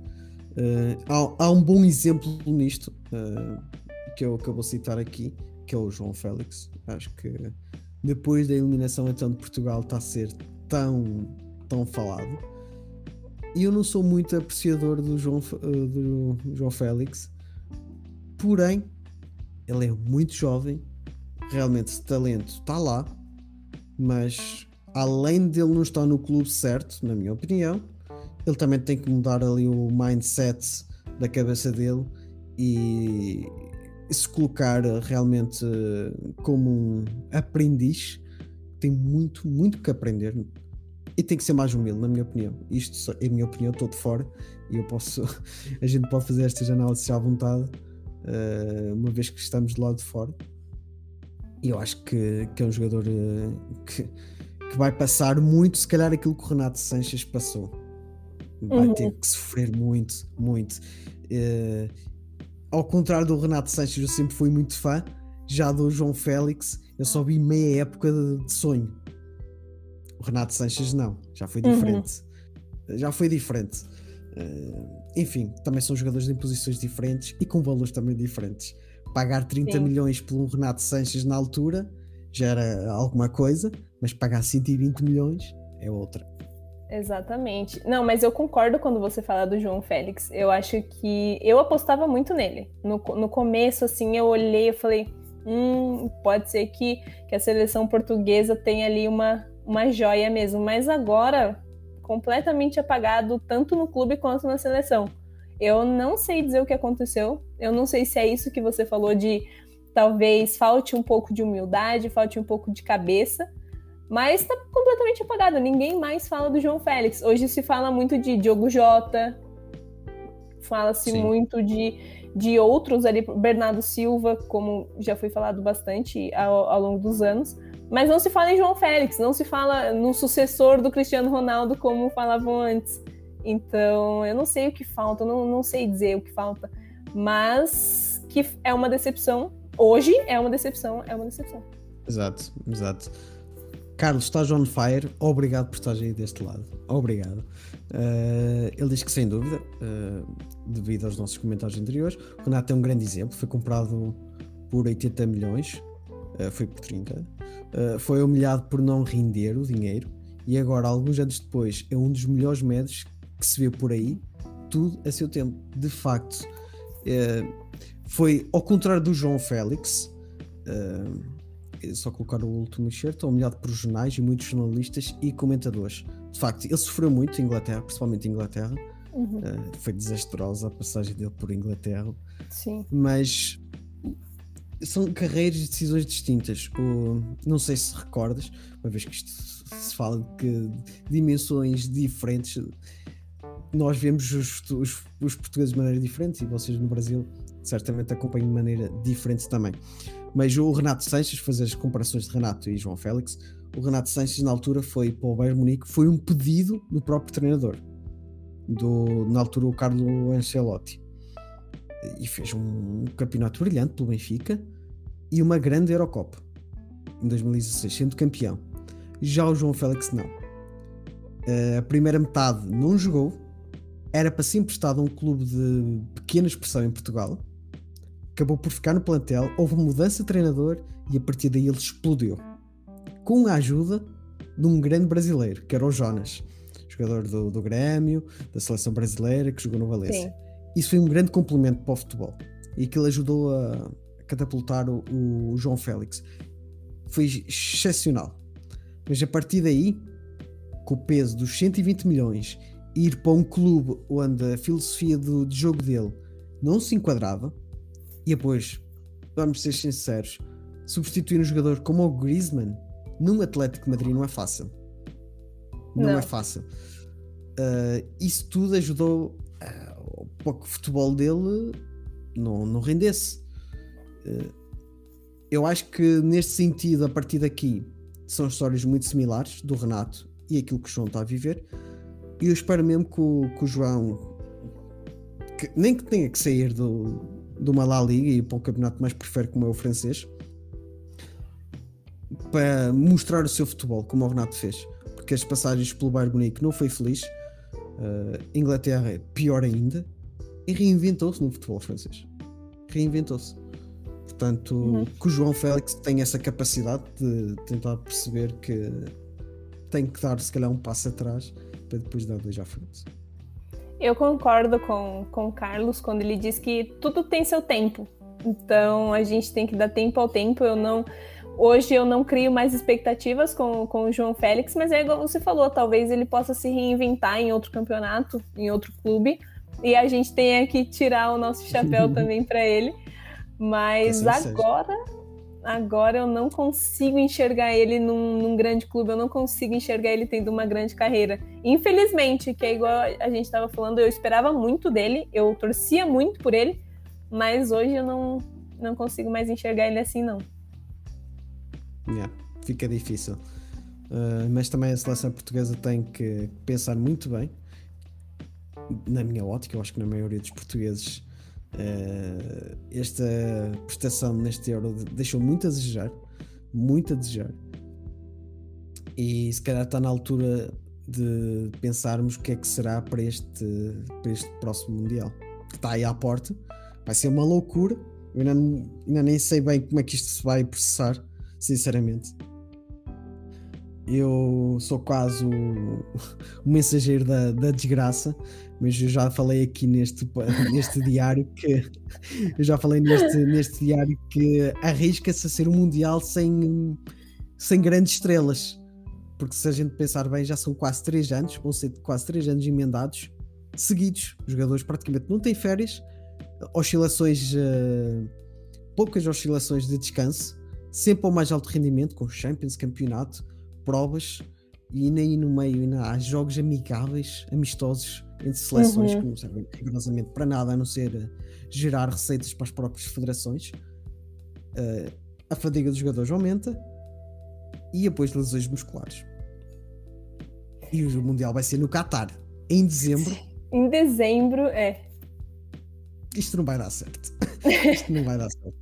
Uh, há, há, um bom exemplo nisto que, eu, eu vou citar aqui, que é o João Félix. Acho que depois da eliminação então de Portugal está a ser tão, tão falado. E eu não sou muito apreciador do João, do João Félix, porém, ele é muito jovem, realmente esse talento está lá, mas além dele não estar no clube certo, na minha opinião, ele também tem que mudar ali o mindset da cabeça dele e, se colocar realmente como um aprendiz. Tem muito, muito que aprender e tem que ser mais humilde, na minha opinião. Isto é a minha opinião, estou de fora e eu posso, a gente pode fazer estas análises à vontade, uma vez que estamos de lado de fora. E eu acho que, que é um jogador uh, que, que vai passar muito, se calhar, aquilo que o Renato Sanches passou vai uhum. ter que sofrer muito, muito. Uh, ao contrário do Renato Sanches, eu sempre fui muito fã. Já do João Félix, eu só vi meia época de, de sonho. O Renato Sanches não, já foi uhum. diferente. Uhum. Já foi diferente. Uh, enfim, também são jogadores em posições diferentes e com valores também diferentes. Pagar 30 Sim. milhões por um Renato Sanches na altura já era alguma coisa, mas pagar 120 milhões é outra. Exatamente. Não, mas eu concordo quando você fala do João Félix. Eu acho que eu apostava muito nele. No, no começo, assim, eu olhei e falei, hum, pode ser que, que a seleção portuguesa tenha ali uma, uma joia mesmo. Mas agora, completamente apagado, tanto no clube quanto na seleção. Eu não sei dizer o que aconteceu. Eu não sei se é isso que você falou de talvez falte um pouco de humildade, falte um pouco de cabeça, mas está completamente apagado. Ninguém mais fala do João Félix. Hoje se fala muito de Diogo Jota, fala-se muito de, de outros ali, Bernardo Silva, como já foi falado bastante ao, ao longo dos anos. Mas não se fala em João Félix, não se fala no sucessor do Cristiano Ronaldo como falavam antes. Então, eu não sei o que falta, não, não sei dizer o que falta, mas que é uma decepção. Hoje é uma decepção, é uma decepção. Exato, exato. Carlos, estás on fire. Obrigado por estar aí deste lado. Obrigado. Uh, ele diz que, sem dúvida, uh, devido aos nossos comentários anteriores, o Renato é um grande exemplo. Foi comprado por 80 milhões, uh, foi por 30. foi humilhado por não render o dinheiro e agora, alguns anos depois, é um dos melhores médios que se vê por aí, tudo a seu tempo. De facto, foi ao contrário do João Félix só colocar o último excerto, humilhado por jornais e muitos jornalistas e comentadores. De facto, ele sofreu muito em Inglaterra, principalmente em Inglaterra. Uhum. Uh, foi desastrosa a passagem dele por Inglaterra. Sim. Mas são carreiras e decisões distintas. O, não sei se recordas, uma vez que isto se fala de que dimensões diferentes, nós vemos os, os, os portugueses de maneira diferente e vocês no Brasil certamente acompanham de maneira diferente também. Mas o Renato Sanches, fazer as comparações de Renato e João Félix, o Renato Sanches na altura foi para o Bayern Munique, foi um pedido do próprio treinador, do, na altura o Carlo Ancelotti. E fez um campeonato brilhante pelo Benfica e uma grande Eurocopa em 2016, sendo campeão. Já o João Félix não. A primeira metade não jogou, era para ser emprestado a um clube de pequena expressão em Portugal acabou por ficar no plantel, houve mudança de treinador e a partir daí ele explodiu. Com a ajuda de um grande brasileiro, que era o Jonas, jogador do, do Grêmio, da seleção brasileira, que jogou no Valência. Sim. Isso foi um grande complemento para o futebol e aquilo ajudou a catapultar o, o João Félix. Foi excepcional. Mas a partir daí, com o peso dos 120 milhões, ir para um clube onde a filosofia do, de jogo dele não se enquadrava, e depois, vamos ser sinceros, substituir um jogador como o Griezmann num Atlético Madrid não é fácil. Não, não. é fácil. Uh, isso tudo ajudou uh, para que o futebol dele não, não rendesse. Uh, eu acho que neste sentido, a partir daqui, são histórias muito similares do Renato e aquilo que o João está a viver. E eu espero mesmo que o, que o João, que, nem que tenha que sair do, de uma La Liga e para um campeonato mais prefere como é o francês para mostrar o seu futebol como o Renato fez. Porque as passagens pelo Bayern Munique não foi feliz. Uh, Inglaterra é pior ainda. E reinventou-se no futebol francês. Reinventou-se portanto uhum. que o João Félix tem essa capacidade de tentar perceber que tem que dar se calhar um passo atrás para depois dar dois à frente eu concordo com, com o Carlos quando ele diz que tudo tem seu tempo. Então a gente tem que dar tempo ao tempo. Eu não. Hoje eu não crio mais expectativas com, com o João Félix, mas é igual você falou, talvez ele possa se reinventar em outro campeonato, em outro clube, e a gente tenha que tirar o nosso chapéu também para ele. Mas agora, agora eu não consigo enxergar ele num, num, grande clube, eu não consigo enxergar ele tendo uma grande carreira. Infelizmente, que é igual a gente estava falando, eu esperava muito dele, eu torcia muito por ele, mas hoje eu não, não consigo mais enxergar ele assim, não. Yeah, fica difícil. Uh, mas também a seleção portuguesa tem que pensar muito bem. Na minha ótica, eu acho que na maioria dos portugueses Uh, esta prestação neste Euro deixou muito a desejar, muito a desejar. E se calhar está na altura de pensarmos o que é que será para este, para este próximo Mundial. Que está aí à porta, vai ser uma loucura. Eu ainda, ainda nem sei bem como é que isto se vai processar, sinceramente. Eu sou quase o, mensageiro da, da, desgraça, mas eu já falei aqui neste, neste diário que eu já falei neste, neste diário que arrisca-se a ser um mundial sem, sem grandes estrelas. Porque se a gente pensar bem, já são quase 3 anos, vão ser quase 3 anos emendados, seguidos. Os jogadores praticamente não têm férias, oscilações, uh, poucas oscilações de descanso, sempre ao mais alto rendimento, com Champions, campeonato provas e nem no meio ainda há jogos amigáveis, amistosos entre seleções uhum. que não servem rigorosamente para nada a não ser uh, gerar receitas para as próprias federações. Uh, a fadiga dos jogadores aumenta e depois lesões musculares. E o Mundial vai ser no Qatar, em dezembro. Em dezembro, é. Isto não vai dar certo. Isto não vai dar certo.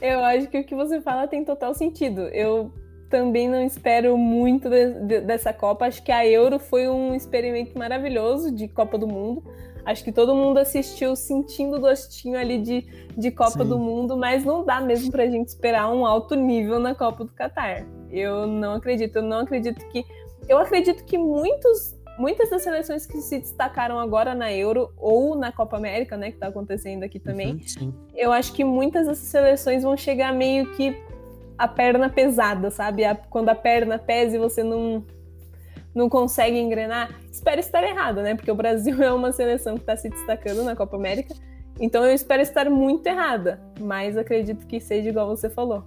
Eu acho que o que você fala tem total sentido. Eu também não espero muito de, de, dessa Copa. Acho que a Euro foi um experimento maravilhoso de Copa do Mundo. Acho que todo mundo assistiu sentindo o gostinho ali de, de Copa Sim. do Mundo, mas não dá mesmo pra gente esperar um alto nível na Copa do Catar. Eu não acredito, eu não acredito que. Eu acredito que muitos, muitas das seleções que se destacaram agora na Euro ou na Copa América, né, que tá acontecendo aqui também, uhum, eu acho que muitas dessas seleções vão chegar meio que a perna pesada, sabe? A, quando a perna pesa e você não, não consegue engrenar. Espero estar errada, né? Porque o Brasil é uma seleção que está se destacando na Copa América. Então eu espero estar muito errada, mas acredito que seja igual você falou.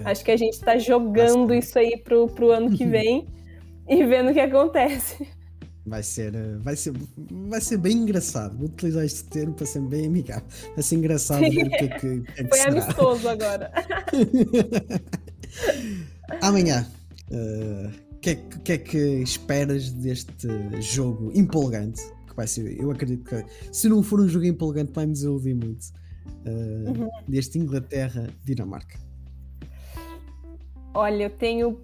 É. Acho que a gente está jogando Bastante. isso aí pro, pro ano que vem e vendo o que acontece. Vai ser, eh, vai ser, vai ser bem engraçado. Vou utilizar este termo para ser bem amigável. Vai ser engraçado ver o que é que, que, é que Foi será. amistoso agora. Amanhã, o uh, que, é, que é que esperas deste jogo empolgante? Que vai ser, eu acredito que se não for um jogo empolgante, vai me desiludir muito. Uh, uhum. Deste Inglaterra-Dinamarca. Olha, eu tenho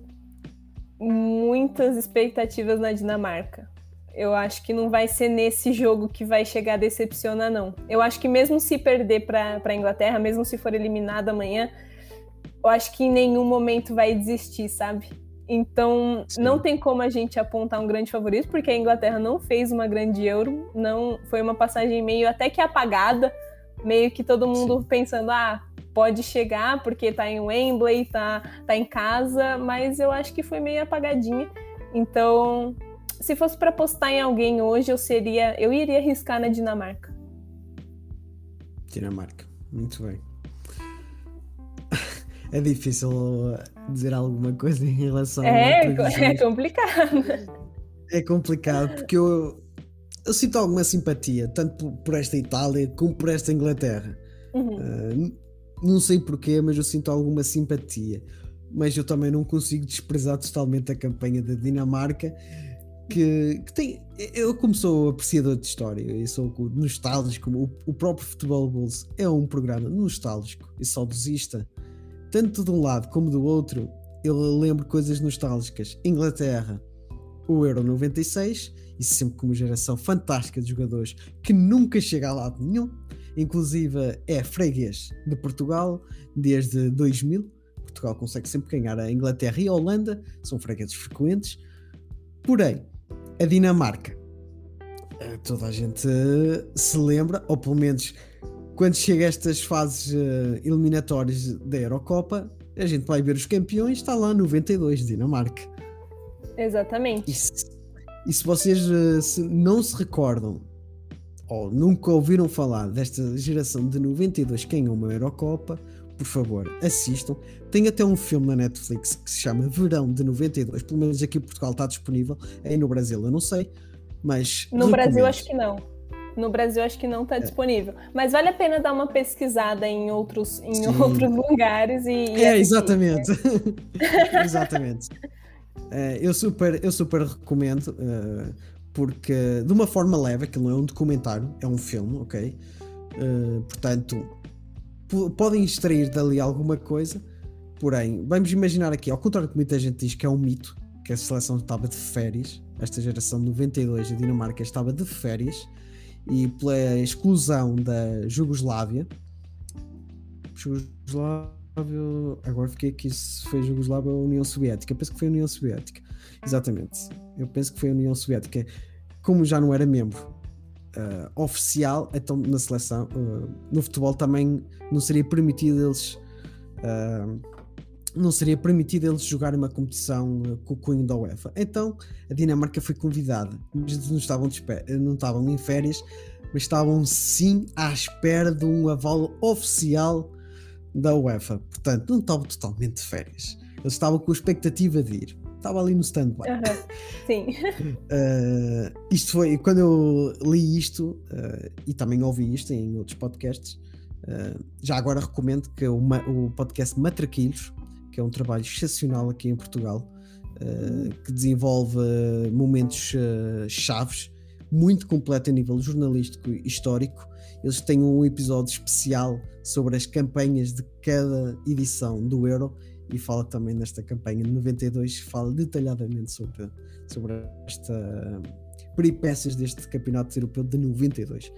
muitas expectativas na Dinamarca eu acho que não vai ser nesse jogo que vai chegar a decepcionar, não. Eu acho que mesmo se perder para a Inglaterra, mesmo se for eliminado amanhã, eu acho que em nenhum momento vai desistir, sabe? Então, Sim. não tem como a gente apontar um grande favorito, porque a Inglaterra não fez uma grande Euro, não foi uma passagem meio até que apagada, meio que todo mundo Sim. pensando, ah, pode chegar porque tá em Wembley, tá, tá em casa, mas eu acho que foi meio apagadinha. Então, se fosse para apostar em alguém hoje, eu seria, eu iria arriscar na Dinamarca. Dinamarca, muito bem. É difícil dizer alguma coisa em relação é, a É complicado. É complicado porque eu, eu sinto alguma simpatia, tanto por, por esta Itália como por esta Inglaterra. Uhum. Uh, não sei porquê, mas eu sinto alguma simpatia. Mas eu também não consigo desprezar totalmente a campanha da Dinamarca que, que, tem. Eu, como sou apreciador de história e sou nostálgico, o, o próprio Futebol Bulls é um programa nostálgico e saudosista, tanto de um lado como do outro. Eu lembro coisas nostálgicas. Inglaterra, o Euro 96, e sempre com uma geração fantástica de jogadores que nunca chega a lado nenhum. Inclusive é freguês de Portugal desde 2000. Portugal consegue sempre ganhar a Inglaterra e a Holanda, são fregueses frequentes. Porém, a Dinamarca. Eh, toda a gente se lembra, ou pelo menos quando chega a estas fases eh, eliminatórias da Eurocopa, a gente vai ver os campeões, está lá 92, Dinamarca. Exatamente. E se, e se vocês eh, se não se recordam ou nunca ouviram falar desta geração de 92 que ganhou uma Eurocopa, por favor, assistam. Tem até um filme na Netflix que se chama Verão de 92, pelo menos aqui em Portugal está disponível, aí no Brasil eu não sei, mas. No Brasil acho que não. No Brasil acho que não está é. disponível. Mas vale a pena dar uma pesquisada em outros, em outros lugares e. e é, exatamente. exatamente. É, eu, super, eu super recomendo, uh, porque de uma forma leve, aquilo não é um documentário, é um filme, ok? Uh, portanto, podem extrair dali alguma coisa, porém, vamos imaginar aqui, ao contrário que muita gente diz que é um mito, que a seleção estava de férias, esta geração de 92, a Dinamarca estava de férias, e pela exclusão da Jugoslávia, Jugoslávia Agora fiquei aqui se foi Jugoslávia ou União Soviética. Eu penso que foi União Soviética. Exatamente. Eu penso que foi União Soviética. Como já não era membro uh, oficial, então na seleção, uh, no futebol também não seria permitido eles. Uh, não seria permitido eles jogarem uma competição com o cunho da UEFA. Então a Dinamarca foi convidada. Eles não estavam, não estavam em férias, mas estavam sim à espera de um aval oficial da UEFA. Portanto, não estavam totalmente de férias. Eles estavam com a expectativa de ir. Estava ali no stand-by. Uhum. Sim. uh, isto foi, quando eu li isto, uh, e também ouvi isto em outros podcasts, uh, já agora recomendo que o, o podcast Matraquilhos, que é um trabalho excepcional aqui em Portugal, que desenvolve momentos chaves, muito completo a nível jornalístico e histórico, eles têm um episódio especial sobre as campanhas de cada edição do Euro e fala também nesta campanha de 92, fala detalhadamente sobre, sobre esta peripécias deste campeonato europeu de 92.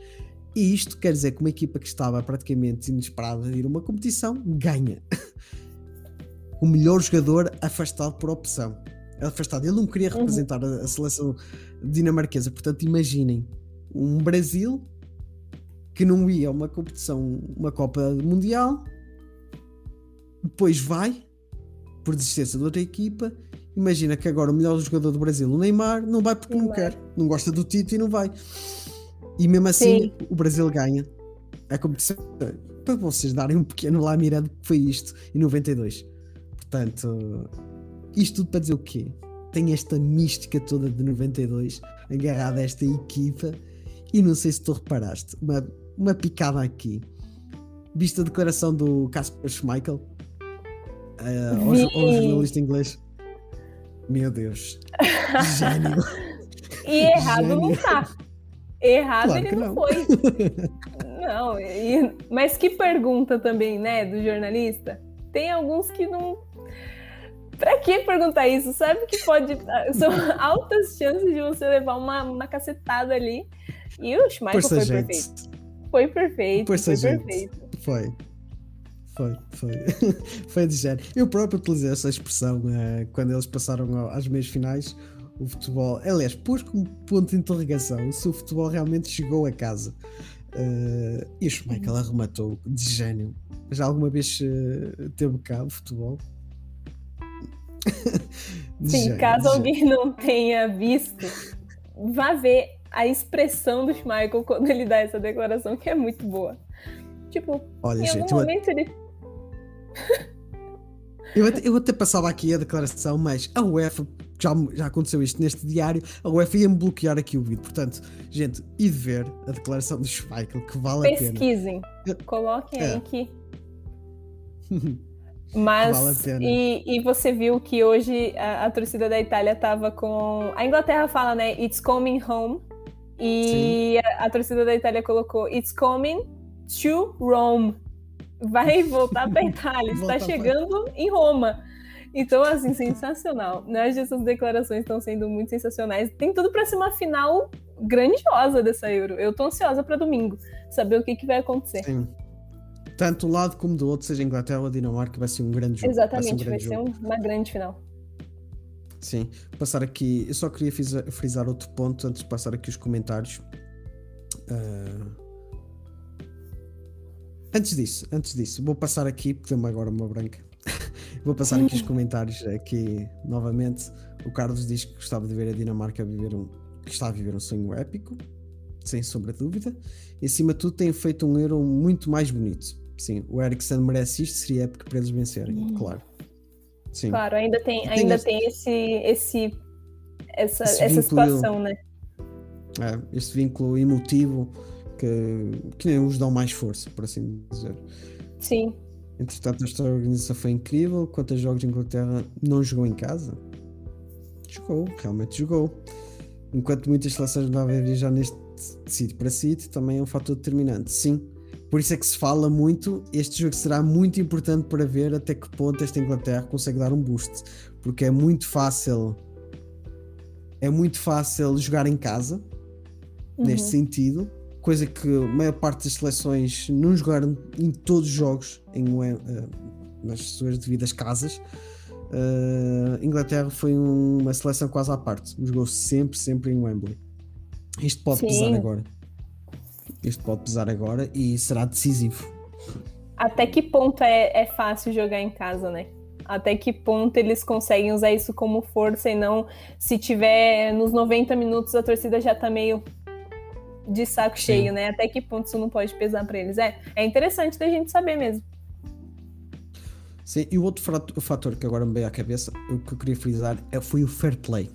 E isto quer dizer que uma equipa que estava praticamente inesperada de ir a uma competição ganha. o melhor jogador afastado por opção. Afastado. Ele não queria uhum. representar uhum. a seleção dinamarquesa. Portanto, imaginem um Brasil que não ia a uma competição, uma Copa Mundial, depois vai, por desistência de outra equipa. Imagina que agora o melhor jogador do Brasil, o Neymar, não vai porque Neymar. não quer, não gosta do Tito e não vai. E mesmo assim, Sim. o Brasil ganha a competição. Para vocês darem um pequeno lá mirando que foi isto em 92. Portanto, isto tudo para dizer o quê? Tem esta mística toda de 92 agarrada a esta equipa. E não sei se tu reparaste, uma uma picada aqui. Viste a declaração do Casper Schmeichel? Uh, ao, ao jornalista inglês. Meu Deus. Gênio. e errado Gênio. não tá. Errado claro ele não, não, foi. não, e, mas que pergunta também, né, do jornalista? Tem alguns que não. Pra que perguntar isso? Sabe que pode. São altas chances de você levar uma, uma cacetada ali. E o Schmeichel foi gente. perfeito. Foi perfeito. Foi, foi perfeito. Foi. Foi, foi. foi de género. Eu próprio utilizei essa expressão uh, quando eles passaram às meias finais. O futebol, aliás, pus como ponto de interrogação se o futebol realmente chegou a casa. Uh, e o Schmeichel uhum. arrematou de gênio. Já alguma vez uh, teve cá o futebol? Sim, gênio, caso alguém não tenha visto, vá ver a expressão do Schmeichel quando ele dá essa declaração, que é muito boa. Tipo, Olha, em gente, algum momento eu... ele. Eu, até, eu até passava aqui a declaração, mas a UEFA, já, já aconteceu isto neste diário, a UEFA ia-me bloquear aqui o vídeo. Portanto, gente, e de ver a declaração do Schmeichel, que vale a pena. Pesquisem. Coloquem é. aí que. Mas vale e, e, você viu que hoje a, a torcida da Itália estava com. A Inglaterra fala, né? It's coming home. E a, a, torcida da Itália colocou It's coming to Rome. Vai voltar para Itália, está chegando pra... em Roma. Então, assim, sensacional. Né? Essas declarações estão sendo muito sensacionais. Tem tudo para ser uma final grandiosa dessa Euro. Eu tô ansiosa para domingo, saber o que, que vai acontecer. Sim. Tanto um lado como do outro, seja Inglaterra ou Dinamarca, vai ser um grande jogo. Exatamente, vai ser, um vai ser uma grande final. Sim, passar aqui. Eu só queria frisar outro ponto antes de passar aqui os comentários. Uh... Antes disso, antes disso, vou passar aqui, porque deu-me agora uma branca. vou passar aqui os comentários aqui novamente. O Carlos diz que gostava de ver a Dinamarca viver um. que está a viver um sonho épico, sem sombra de dúvida. E acima de tudo tem feito um Euro muito mais bonito. Sim, o Ericsson merece isto, seria épico para eles vencerem, hum. claro. Sim. Claro, ainda tem, ainda tem esse, esse, essa, esse essa situação, né? É, esse vínculo emotivo que, que nem os dão mais força, por assim dizer. Sim. Entretanto, esta organização foi incrível. Quantos jogos de Inglaterra não jogou em casa? Jogou, realmente jogou. Enquanto muitas seleções não devem viajar neste sítio para sítio, também é um fator determinante. Sim, por isso é que se fala muito, este jogo será muito importante para ver até que ponto esta Inglaterra consegue dar um boost, porque é muito fácil é muito fácil jogar em casa uhum. neste sentido, coisa que a maior parte das seleções não jogaram em todos os jogos em, uh, nas suas devidas casas. Uh, Inglaterra foi um, uma seleção quase à parte, jogou sempre, sempre em Wembley. Isto pode Sim. pesar agora. Isto pode pesar agora e será decisivo. Até que ponto é, é fácil jogar em casa, né? Até que ponto eles conseguem usar isso como força e não se tiver nos 90 minutos a torcida já tá meio de saco Sim. cheio, né? Até que ponto isso não pode pesar para eles? É, é interessante da gente saber mesmo. Sim, e o outro fator que agora me veio à cabeça, o que eu queria frisar, é, foi o fair play.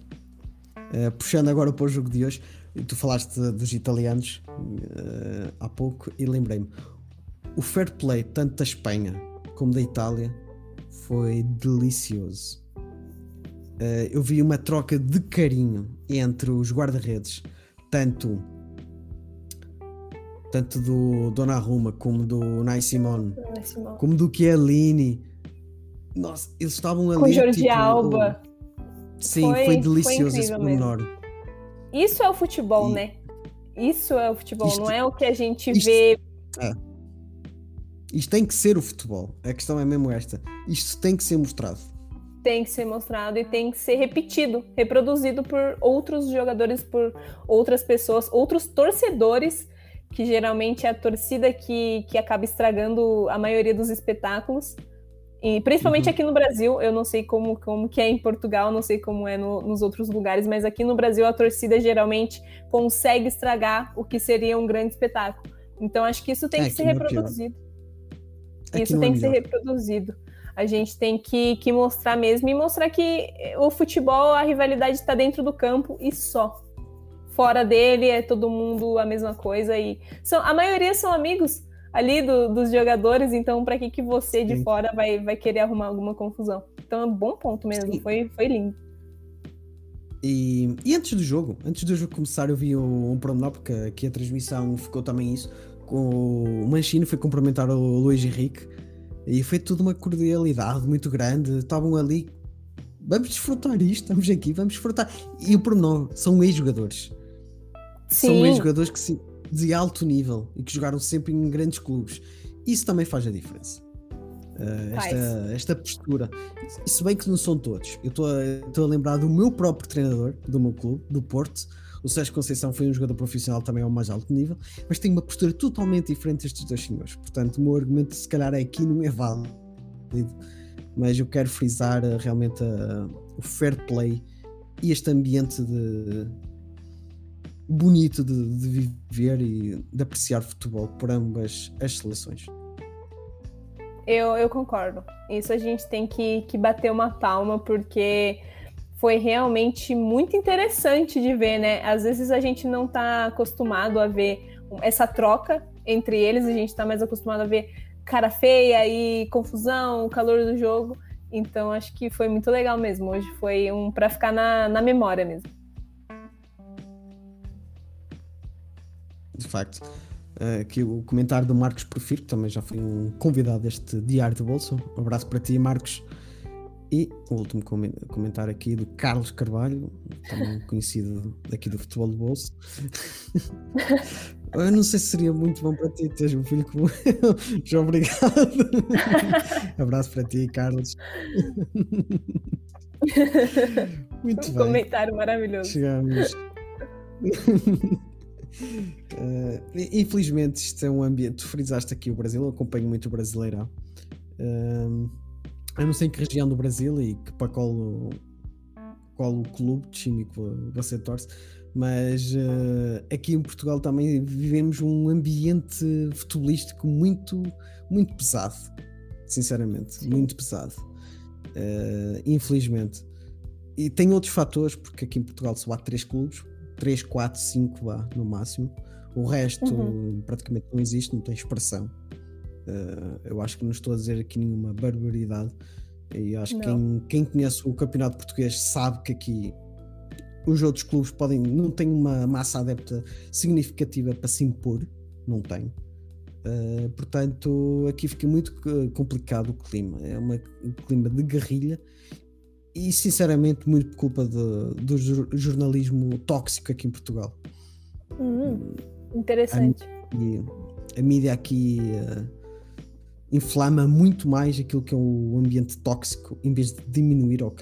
Uh, puxando agora para o jogo de hoje, tu falaste dos italianos uh, há pouco e lembrei-me. O fair play, tanto da Espanha como da Itália, foi delicioso. Uh, eu vi uma troca de carinho entre os guarda-redes, tanto tanto do Donnarumma como do Nai Simone, como do Chiellini. Nossa, eles estavam ali. Com Jorge tipo, Alba. Sim, foi, foi delicioso foi esse pormenor. Isso é o futebol, e... né? Isso é o futebol, isto, não é o que a gente isto, vê. É. Isto tem que ser o futebol. A questão é mesmo esta. Isto tem que ser mostrado. Tem que ser mostrado e tem que ser repetido, reproduzido por outros jogadores, por outras pessoas, outros torcedores que geralmente é a torcida que, que acaba estragando a maioria dos espetáculos. E principalmente uhum. aqui no Brasil, eu não sei como, como que é em Portugal, não sei como é no, nos outros lugares, mas aqui no Brasil a torcida geralmente consegue estragar o que seria um grande espetáculo. Então acho que isso tem é, que ser é reproduzido. É isso tem que ser reproduzido. A gente tem que, que mostrar mesmo e mostrar que o futebol, a rivalidade está dentro do campo e só fora dele é todo mundo a mesma coisa e são, a maioria são amigos ali do, dos jogadores, então para que que você de fora vai, vai querer arrumar alguma confusão? Então é um bom ponto mesmo, foi, foi lindo. E, e, antes do jogo, antes do jogo começar, eu vi um, um promenor, porque aqui a transmissão ficou também isso. Com o Manchino foi cumprimentar o Luís Henrique e foi tudo uma cordialidade muito grande. Estavam ali, vamos desfrutar isto, estamos aqui, vamos desfrutar. E o pormenor, são ex-jogadores. São ex-jogadores que se, de alto nível e que jogaram sempre em grandes clubes. Isso também faz a diferença. Uh, esta, esta postura. Se bem que não são todos. Eu estou a, a lembrar do meu próprio treinador, do meu clube, do Porto. O Sérgio Conceição foi um jogador profissional também ao mais alto nível, mas tem uma postura totalmente diferente destes dois senhores. Portanto, o meu argumento, se calhar, aqui não é válido. Mas eu quero frisar uh, realmente uh, o fair play e este ambiente de, bonito de, de, viver e de apreciar futebol por ambas as seleções. Eu, eu concordo. Isso a gente tem que, que bater uma palma, porque foi realmente muito interessante de ver, né? Às vezes a gente não está acostumado a ver essa troca entre eles, a gente está mais acostumado a ver cara feia e confusão, o calor do jogo. Então acho que foi muito legal mesmo. Hoje foi um para ficar na, na memória mesmo. De facto. Uh, aqui o comentário do Marcos Porfiro, que também já foi um convidado deste Diário do Bolso. Um abraço para ti, Marcos. E o último comentário aqui do Carlos Carvalho, também conhecido daqui do Futebol do Bolso. Eu não sei se seria muito bom para ti teres um filho como eu. Já obrigado. Abraço para ti, Carlos. Muito um bem. comentário maravilhoso. Chegamos. Uh, infelizmente, isto é um ambiente. Tu frisaste aqui o Brasil, eu acompanho muito o brasileirão. Uh, eu não sei em que região do Brasil e que para qual, qual o clube de time que você torce, mas uh, aqui em Portugal também vivemos um ambiente futebolístico muito, muito pesado, sinceramente, Sim. muito pesado. Infelizmente. E tem outros fatores, porque aqui em Portugal só há três clubes, 3, 4, 5 vá no máximo. O resto uhum. praticamente não existe, não tem expressão. Uh, eu acho que não estou a dizer aqui nenhuma barbaridade. E acho que quem, quem conhece o campeonato português sabe que aqui os outros clubes podem não têm uma massa adepta significativa para se impor, não tem. Uh, portanto, aqui fica muito complicado o clima. É uma, um clima de guerrilha e sinceramente muito por culpa de, do jornalismo tóxico aqui em Portugal. Hum, interessante. A, a, mídia aqui uh, inflama muito mais aquilo que é o ambiente tóxico, em vez de diminuir ou,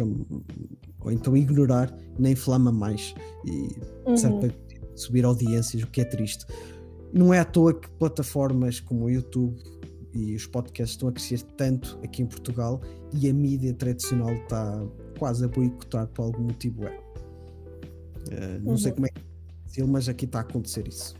ou então ignorar, nem inflama mais e uhum. para subir audiências, o que é triste. Não é à toa que plataformas como o YouTube e os podcasts estão a crescer tanto aqui em Portugal e a mídia tradicional está quase a boicotar por algum motivo. É. Uh, não uhum. sei como é que é, mas aqui está a acontecer isso.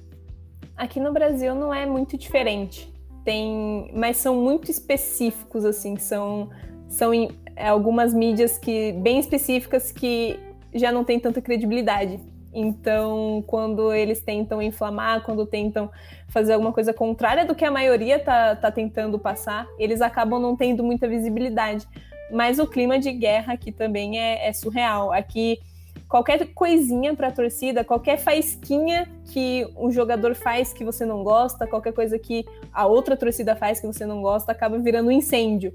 Aqui no Brasil não é muito diferente. Tem, mas são muito específicos assim, são são algumas mídias que bem específicas que já não tem tanta credibilidade. Então, quando eles tentam inflamar, quando tentam fazer alguma coisa contrária do que a maioria tá, tá tentando passar, eles acabam não tendo muita visibilidade. Mas o clima de guerra aqui também é, é surreal. Aqui, qualquer coisinha para a torcida, qualquer faisquinha que um jogador faz que você não gosta, qualquer coisa que a outra torcida faz que você não gosta, acaba virando um incêndio.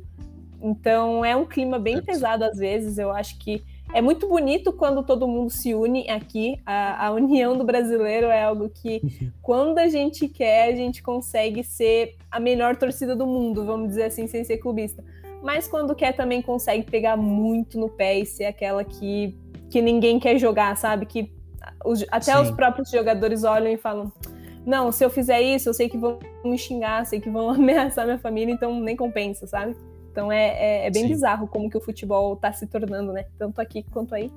Então, é um clima bem pesado às vezes. Eu acho que é muito bonito quando todo mundo se une aqui. A, a, união do brasileiro é algo que, quando a gente quer, a gente consegue ser a melhor torcida do mundo, vamos dizer assim, sem ser clubista. Mas quando quer, também consegue pegar muito no pé e ser aquela que, que ninguém quer jogar, sabe? Que os, até Sim. os próprios jogadores olham e falam: Não, se eu fizer isso, eu sei que vão me xingar, sei que vão ameaçar minha família, então nem compensa, sabe? Então é, é, é bem Sim. bizarro como que o futebol está se tornando, né? Tanto aqui quanto aí.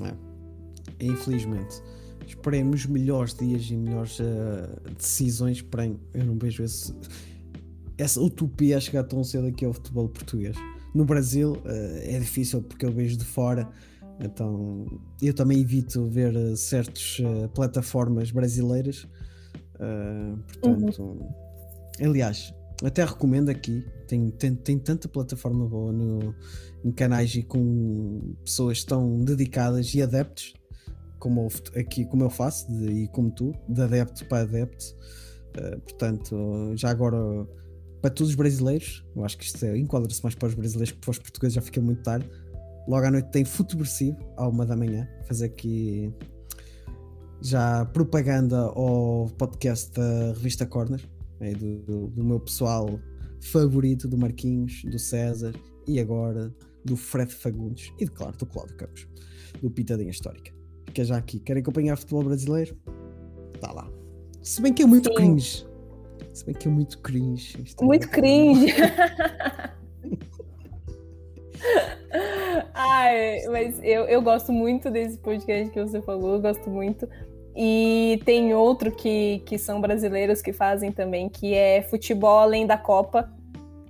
É. Infelizmente. Esperemos melhores dias e melhores uh, decisões. Porém, eu não vejo esse, essa utopia a chegar tão cedo aqui ao futebol português. No Brasil uh, é difícil porque eu vejo de fora. Então eu também evito ver uh, certas plataformas brasileiras. portanto, uhum. aliás, até recomendo aqui, tem, tem, tem tanta plataforma boa no, em canais e com pessoas tão dedicadas e adeptos, como aqui como eu faço, de, e como tu, de adepto para adepto. Uh, portanto, já agora para todos os brasileiros, eu acho que isto é, enquadra-se mais para os brasileiros que para os portugueses já fica muito tarde. Logo à noite tem Futebressivo, à uma da manhã, fazer aqui já propaganda ao podcast da revista Corner é, do, do, do, meu pessoal favorito, do Marquinhos, do César e agora do Fred Fagundes e, claro, do Cláudio Campos, do Pitadinha Histórica. Fica já aqui. Querem acompanhar futebol brasileiro? Está lá. Se bem que é muito Sim. cringe. Se bem que é muito cringe. É muito é cringe. Ai, mas eu, eu gosto muito desse podcast que você falou, gosto muito. E tem outro que, que são brasileiros que fazem também, que é futebol além da Copa,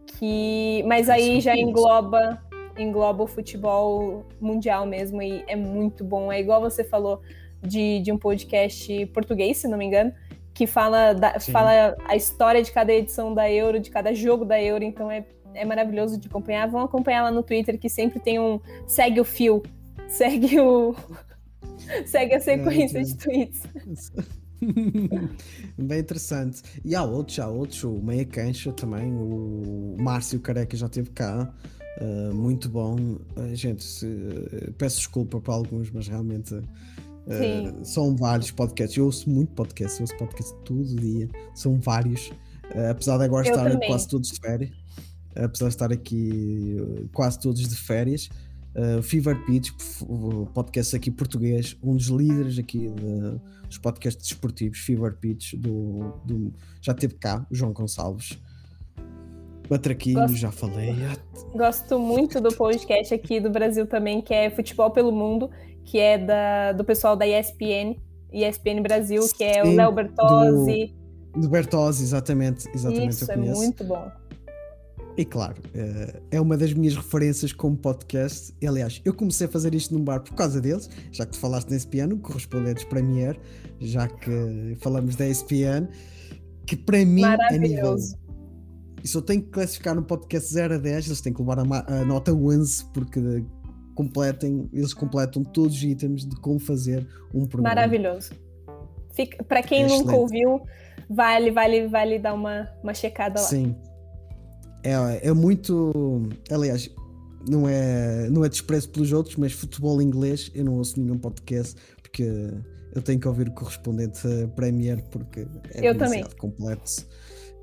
que mas aí já engloba engloba o futebol mundial mesmo e é muito bom. É igual você falou de, de um podcast português, se não me engano, que fala, da, fala a história de cada edição da Euro, de cada jogo da Euro, então é, é maravilhoso de acompanhar. Vão acompanhar lá no Twitter que sempre tem um segue o fio, segue o Segue a sequência de tweets. Bem interessante. E há outros, há outros, o Meia Cancha também, o Márcio Careca já esteve cá. Uh, muito bom. Uh, gente, se, uh, peço desculpa para alguns, mas realmente são vários podcasts. Eu ouço muito podcast, eu ouço podcast todo dia, são vários. apesar de agora eu estar também. quase todos de férias, apesar de estar aqui quase todos de férias, Uh, Fever Pitch, podcast aqui português, um dos líderes aqui de, dos podcasts desportivos, Fever Pitch, do, do, já teve cá, o João Gonçalves. Batraquinho, gosto, já falei. Gosto muito do podcast aqui do Brasil também, que é Futebol pelo Mundo, que é da, do pessoal da ESPN, ESPN Brasil, Sim, que é o Léo Bertozzi. Do, do Bertozzi, exatamente. exatamente Isso, é muito bom. E claro, eh, é uma das minhas referências como podcast. Aliás, eu comecei a fazer isto num bar por causa deles, já que tu falaste na ESPN, correspondentes Premier, já que falamos da ESPN, que para mim é nível. E só tenho que classificar no podcast 0 a 10, eles têm que levar a, a nota 11, porque completem, eles completam todos os itens de como fazer um programa. Maravilhoso. Para quem é nunca ouviu, vale, vale, vale dar uma, uma checada lá. Sim é, é muito. Aliás, não é, não é desprezo pelos outros, mas futebol inglês eu não ouço nenhum podcast porque eu tenho que ouvir o correspondente Premier porque é eu também. complexo.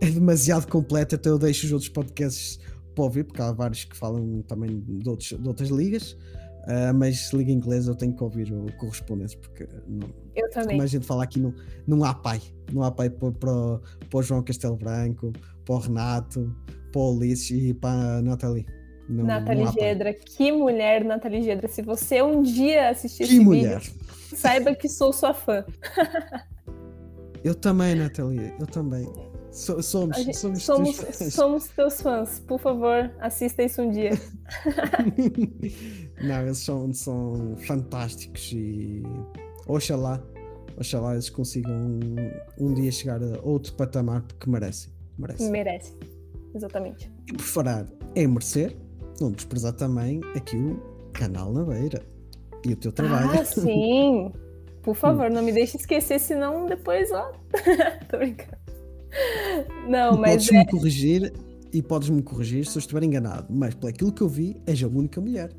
é demasiado completa, então eu deixo os outros podcasts para ouvir, porque há vários que falam também de, outros, de outras ligas. Uh, mas liga inglesa eu tenho que ouvir o correspondente porque não, eu também. como a gente fala aqui não, não há pai não há pai para, para, para o João Castelo Branco para o Renato Ulisses e para a Nathalie não, Nathalie Gedra, que mulher Nathalie Gedra se você um dia assistir que esse mulher. vídeo saiba que sou sua fã eu também Nathalie eu também So, somos, gente, somos, somos, teus somos teus fãs. Por favor, assista isso um dia. Não, eles são, são fantásticos e oxalá, oxalá eles consigam um, um dia chegar a outro patamar porque merecem. Merecem. Merece, exatamente. E por falar em merecer, não desprezar também aqui o canal na beira e o teu trabalho. Ah, sim! Por favor, não me deixe esquecer, senão depois, ó. Tô brincando. Não, mas. Podes-me é... corrigir e podes-me corrigir se eu estiver enganado, mas pelo aquilo que eu vi, és a única mulher.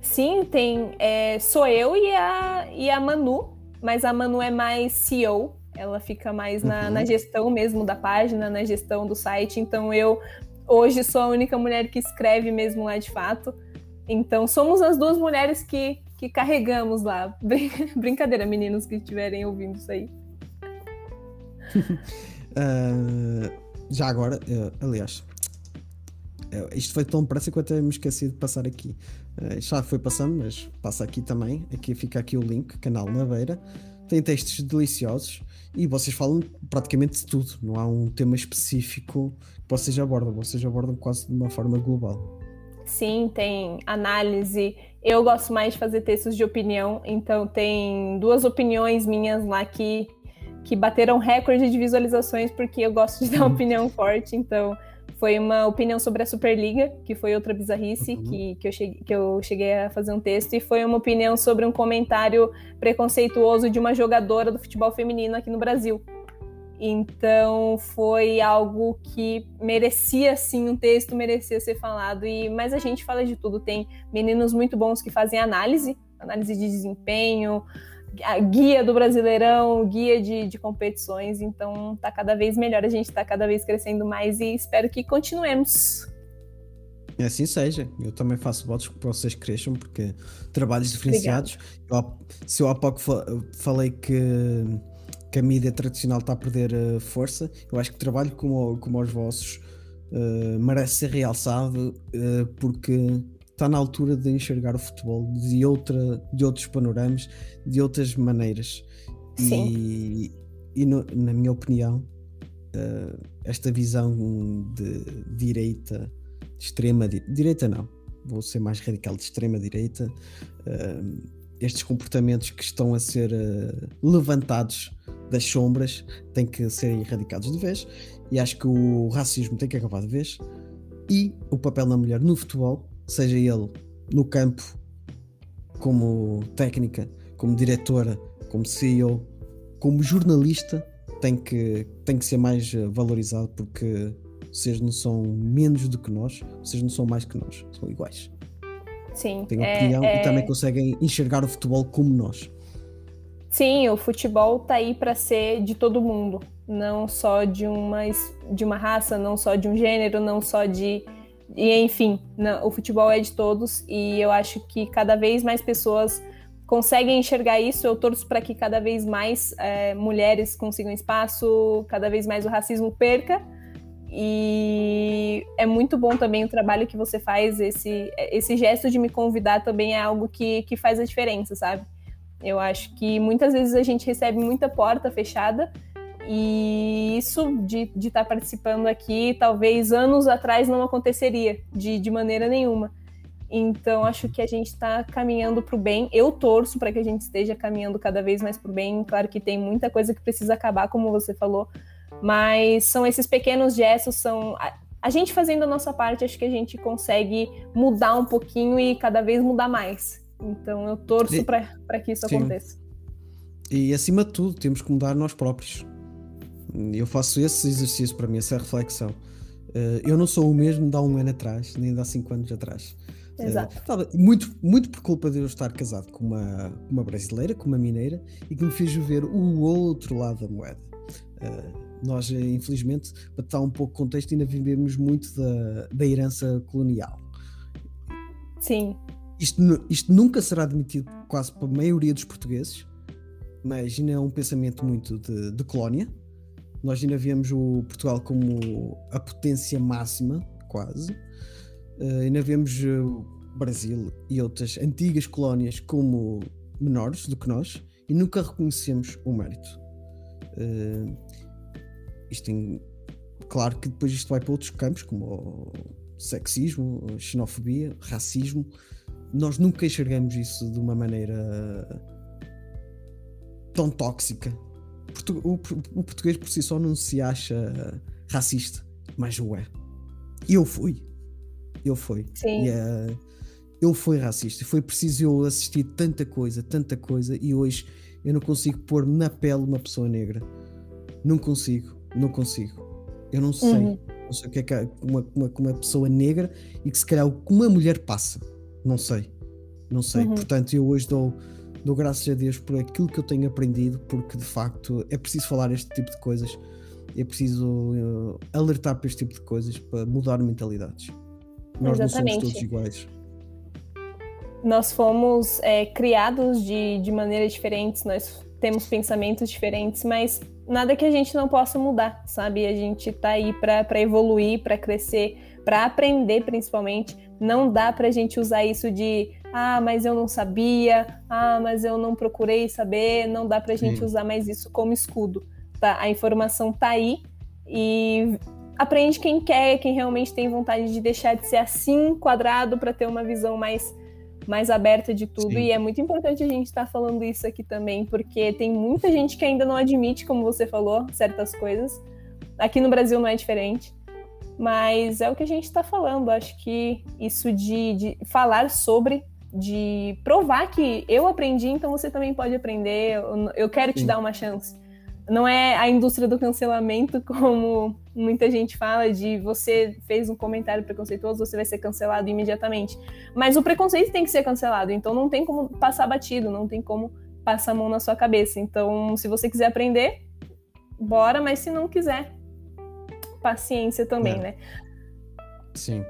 Sim, tem. É, sou eu e a, e a Manu, mas a Manu é mais CEO, ela fica mais na, uhum. na gestão mesmo da página, na gestão do site. Então eu hoje sou a única mulher que escreve mesmo lá de fato. Então somos as duas mulheres que, que carregamos lá. Brincadeira, meninos que estiverem ouvindo isso aí uh, já agora, uh, aliás, uh, isto foi tão depressa que eu até me esqueci de passar aqui. já foi passando, mas passa aqui também. Aqui fica aqui o link, canal na beira. Tem textos deliciosos e vocês falam praticamente de tudo. Não há um tema específico que vocês abordam. Vocês abordam quase de uma forma global. Sim, tem análise. Eu gosto mais de fazer textos de opinião, então tem duas opiniões minhas lá que que bateram recorde de visualizações, porque eu gosto de dar uma uhum. opinião forte, então foi uma opinião sobre a Superliga, que foi outra bizarrice uhum. que, que, eu cheguei, que eu cheguei a fazer um texto, e foi uma opinião sobre um comentário preconceituoso de uma jogadora do futebol feminino aqui no Brasil. Então foi algo que merecia sim um texto, merecia ser falado. E mas a gente fala de tudo. Tem meninos muito bons que fazem análise, análise de desempenho, guia do Brasileirão, guia de, de competições, então tá cada vez melhor, a gente tá cada vez crescendo mais e espero que continuemos. É assim seja, eu também faço votos que vocês cresçam, porque trabalhos diferenciados. Eu, se eu há pouco falei que, que a mídia tradicional está a perder uh, força, eu acho que trabalho como, como os vossos uh, merece ser realçado, uh, porque está na altura de enxergar o futebol de, outra, de outros panoramas, de outras maneiras. Sim. E, e no, na minha opinião, uh, esta visão de direita, de extrema de, direita não, vou ser mais radical, de extrema direita, uh, estes comportamentos que estão a ser uh, levantados das sombras têm que ser erradicados de vez e acho que o racismo tem que acabar de vez e o papel da mulher no futebol seja ele no campo, como técnica, como diretora, como CEO, como jornalista, tem que, tem que ser mais eh, valorizado porque vocês não são menos do que nós, vocês não são mais que nós, são iguais. Sim. Têm é, opinião é... e também conseguem enxergar o futebol como nós. Sim, o futebol tá aí para ser de todo mundo, não só de uma, de uma raça, não só de um gênero, não só de e enfim, o futebol é de todos e eu acho que cada vez mais pessoas conseguem enxergar isso. Eu torço para que cada vez mais é, mulheres consigam espaço, cada vez mais o racismo perca. E é muito bom também o trabalho que você faz. Esse, esse gesto de me convidar também é algo que, que faz a diferença, sabe? Eu acho que muitas vezes a gente recebe muita porta fechada e isso de estar tá participando aqui, talvez anos atrás não aconteceria de, de maneira nenhuma. Então, acho que a gente está caminhando para o bem. Eu torço para que a gente esteja caminhando cada vez mais para o bem. Claro que tem muita coisa que precisa acabar, como você falou, mas são esses pequenos gestos, são a, a gente fazendo a nossa parte, acho que a gente consegue mudar um pouquinho e cada vez mudar mais. Então, eu torço para que isso Sim. aconteça. E acima de tudo, temos que mudar nós próprios. Eu faço esse exercício para mim, essa reflexão. Uh, eu não sou o mesmo de há um ano atrás, nem de há cinco anos atrás. Eh, Exato. Muito, muito por culpa de eu estar casado com uma, uma brasileira, com uma mineira, e que me fez ver o outro lado da moeda. Uh, Nós, eh, infelizmente, para dar um pouco de contexto, ainda vivemos muito da, da herança colonial. Sim. Isto, isto nunca será admitido quase para a maioria dos portugueses, mas ainda é um pensamento muito de, de colónia. Nós ainda vemos o Portugal como a potência máxima, quase. Uh, ainda vemos o Brasil e outras antigas colónias como menores do que nós e nunca reconhecemos o mérito. Uh, isto tem, claro que depois isto vai para outros campos, como sexismo, xenofobia, racismo. Nós nunca enxergamos isso de uma maneira tão tóxica. O, o português por si só não se acha racista, mas o é. Eu fui. Eu fui. Sim. E, uh, eu fui racista. Foi preciso eu assistir tanta coisa, tanta coisa, e hoje eu não consigo pôr na pele uma pessoa negra. Não consigo, não consigo. Eu não sei. Uhum. Não sei o que é que uma, uma, uma, pessoa negra e que se calhar uma mulher passa. Não sei. Não sei. Uhum. Portanto, eu hoje dou, dou graças a Deus por aquilo que eu tenho aprendido, porque de facto é preciso falar este tipo de coisas. É preciso uh, alertar para este tipo de coisas para mudar mentalidades. Nós Exatamente. não somos todos iguais nós fomos é, criados de, de maneiras diferentes, nós temos pensamentos diferentes, mas nada que a gente não possa mudar, sabe? A gente tá aí para evoluir, para crescer, para aprender principalmente. Não dá para a gente usar isso de ah, mas eu não sabia, ah, mas eu não procurei saber. Não dá para a gente usar mais isso como escudo. Tá? A informação tá aí e aprende quem quer, quem realmente tem vontade de deixar de ser assim quadrado para ter uma visão mais mais aberta de tudo. Sim. E é muito importante a gente estar tá falando isso aqui também, porque tem muita gente que ainda não admite, como você falou, certas coisas. Aqui no Brasil não é diferente. Mas é o que a gente está falando. Acho que isso de, de falar sobre de provar que eu aprendi, então você também pode aprender. Eu, eu quero Sim. te dar uma chance não é a indústria do cancelamento, como muita gente fala, de você fez um comentário preconceituoso, você vai ser cancelado imediatamente. Mas o preconceito tem que ser cancelado, então não tem como passar batido, não tem como passar a mão na sua cabeça. Então, se você quiser aprender, bora, mas se não quiser, paciência também, é. né? Sim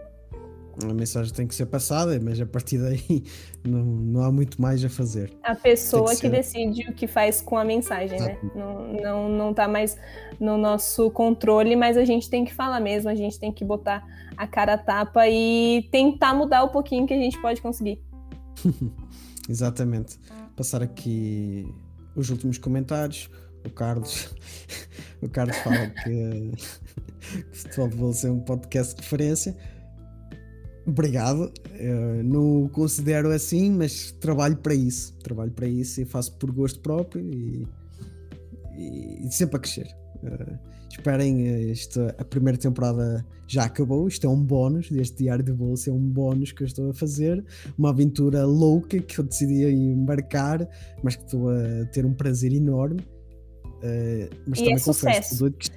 a mensagem tem que ser passada, mas a partir daí não, não há muito mais a fazer. A pessoa que, que decide o que faz com a mensagem, né? Não, não, não tá mais no nosso controle, mas a gente tem que falar mesmo, a gente tem que botar a cara a tapa e tentar mudar o pouquinho que a gente pode conseguir. Exatamente. Passar aqui os últimos comentários. O Carlos, o Carlos fala que, que o Futebol de ser um podcast de referência Obrigado. Eu não o considero assim, mas trabalho para isso. Trabalho para isso e faço por gosto próprio e, e, e sempre a crescer. Uh, esperem, esta, a primeira temporada já acabou. Isto é um bónus deste Diário de Bolsa, é um bónus que eu estou a fazer. Uma aventura louca que eu decidi embarcar, mas que estou a ter um prazer enorme. Uh, mas e também é confesso, sucesso. Que...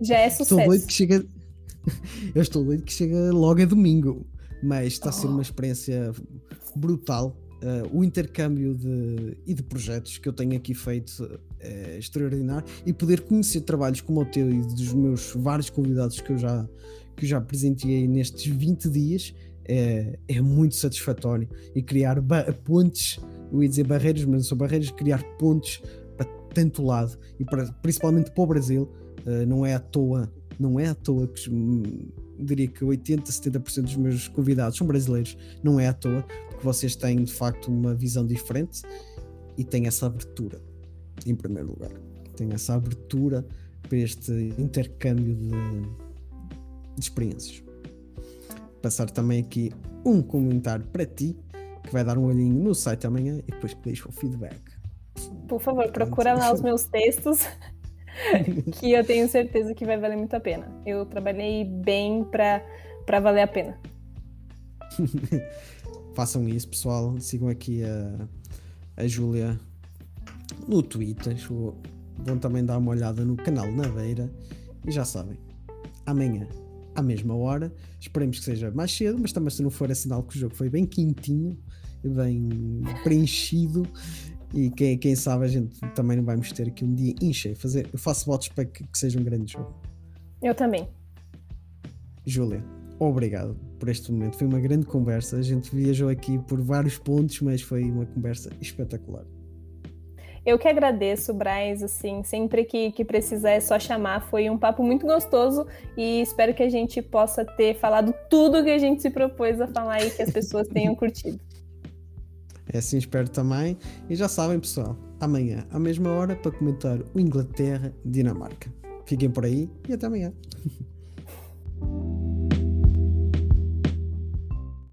Já é sucesso. Estou doido que chega eu estou doido que chega logo a domingo, mas está a ser uma oh. experiência brutal. Uh, o intercâmbio de, e de projetos que eu tenho aqui feito é extraordinário e poder conhecer trabalhos como o teu e dos meus vários convidados que eu já, que eu já presenteei nestes 20 dias é, é muito satisfatório e criar pontes, eu ia dizer barreiras, mas não são barreiras, criar pontes para tanto lado e para, principalmente para o Brasil, uh, não é à toa não é à toa que diria que 80, 70% dos meus convidados são brasileiros, não é à toa, porque vocês têm de facto uma visão diferente e têm essa abertura, em primeiro lugar. Têm essa abertura para este intercâmbio de, de experiências. Passar também aqui um comentário para ti, que vai dar um olhinho no site amanhã e depois que deixa o feedback. Por favor, procura lá os meus textos que eu tenho certeza que vai valer muito a pena. Eu trabalhei bem para valer a pena. Façam isso, pessoal. Sigam aqui a, a Júlia no Twitter. Vão também dar uma olhada no canal na Beira. E já sabem, amanhã, à mesma hora, esperemos que seja mais cedo, mas também se não for é sinal que o jogo foi bem quentinho, bem preenchido E quem, quem sabe a gente também não vamos ter aqui um dia encher. Fazer, eu faço votos para que, que seja um grande jogo. Eu também. Júlia, obrigado por este momento. Foi uma grande conversa. A gente viajou aqui por vários pontos, mas foi uma conversa espetacular. Eu que agradeço, Braz, assim, sempre que, que precisar é só chamar. Foi um papo muito gostoso e espero que a gente possa ter falado tudo que a gente se propôs a falar e que as pessoas tenham curtido. É assim, espero também. E já sabem, pessoal, amanhã, à mesma hora, para comentar o Inglaterra-Dinamarca. Fiquem por aí e até amanhã.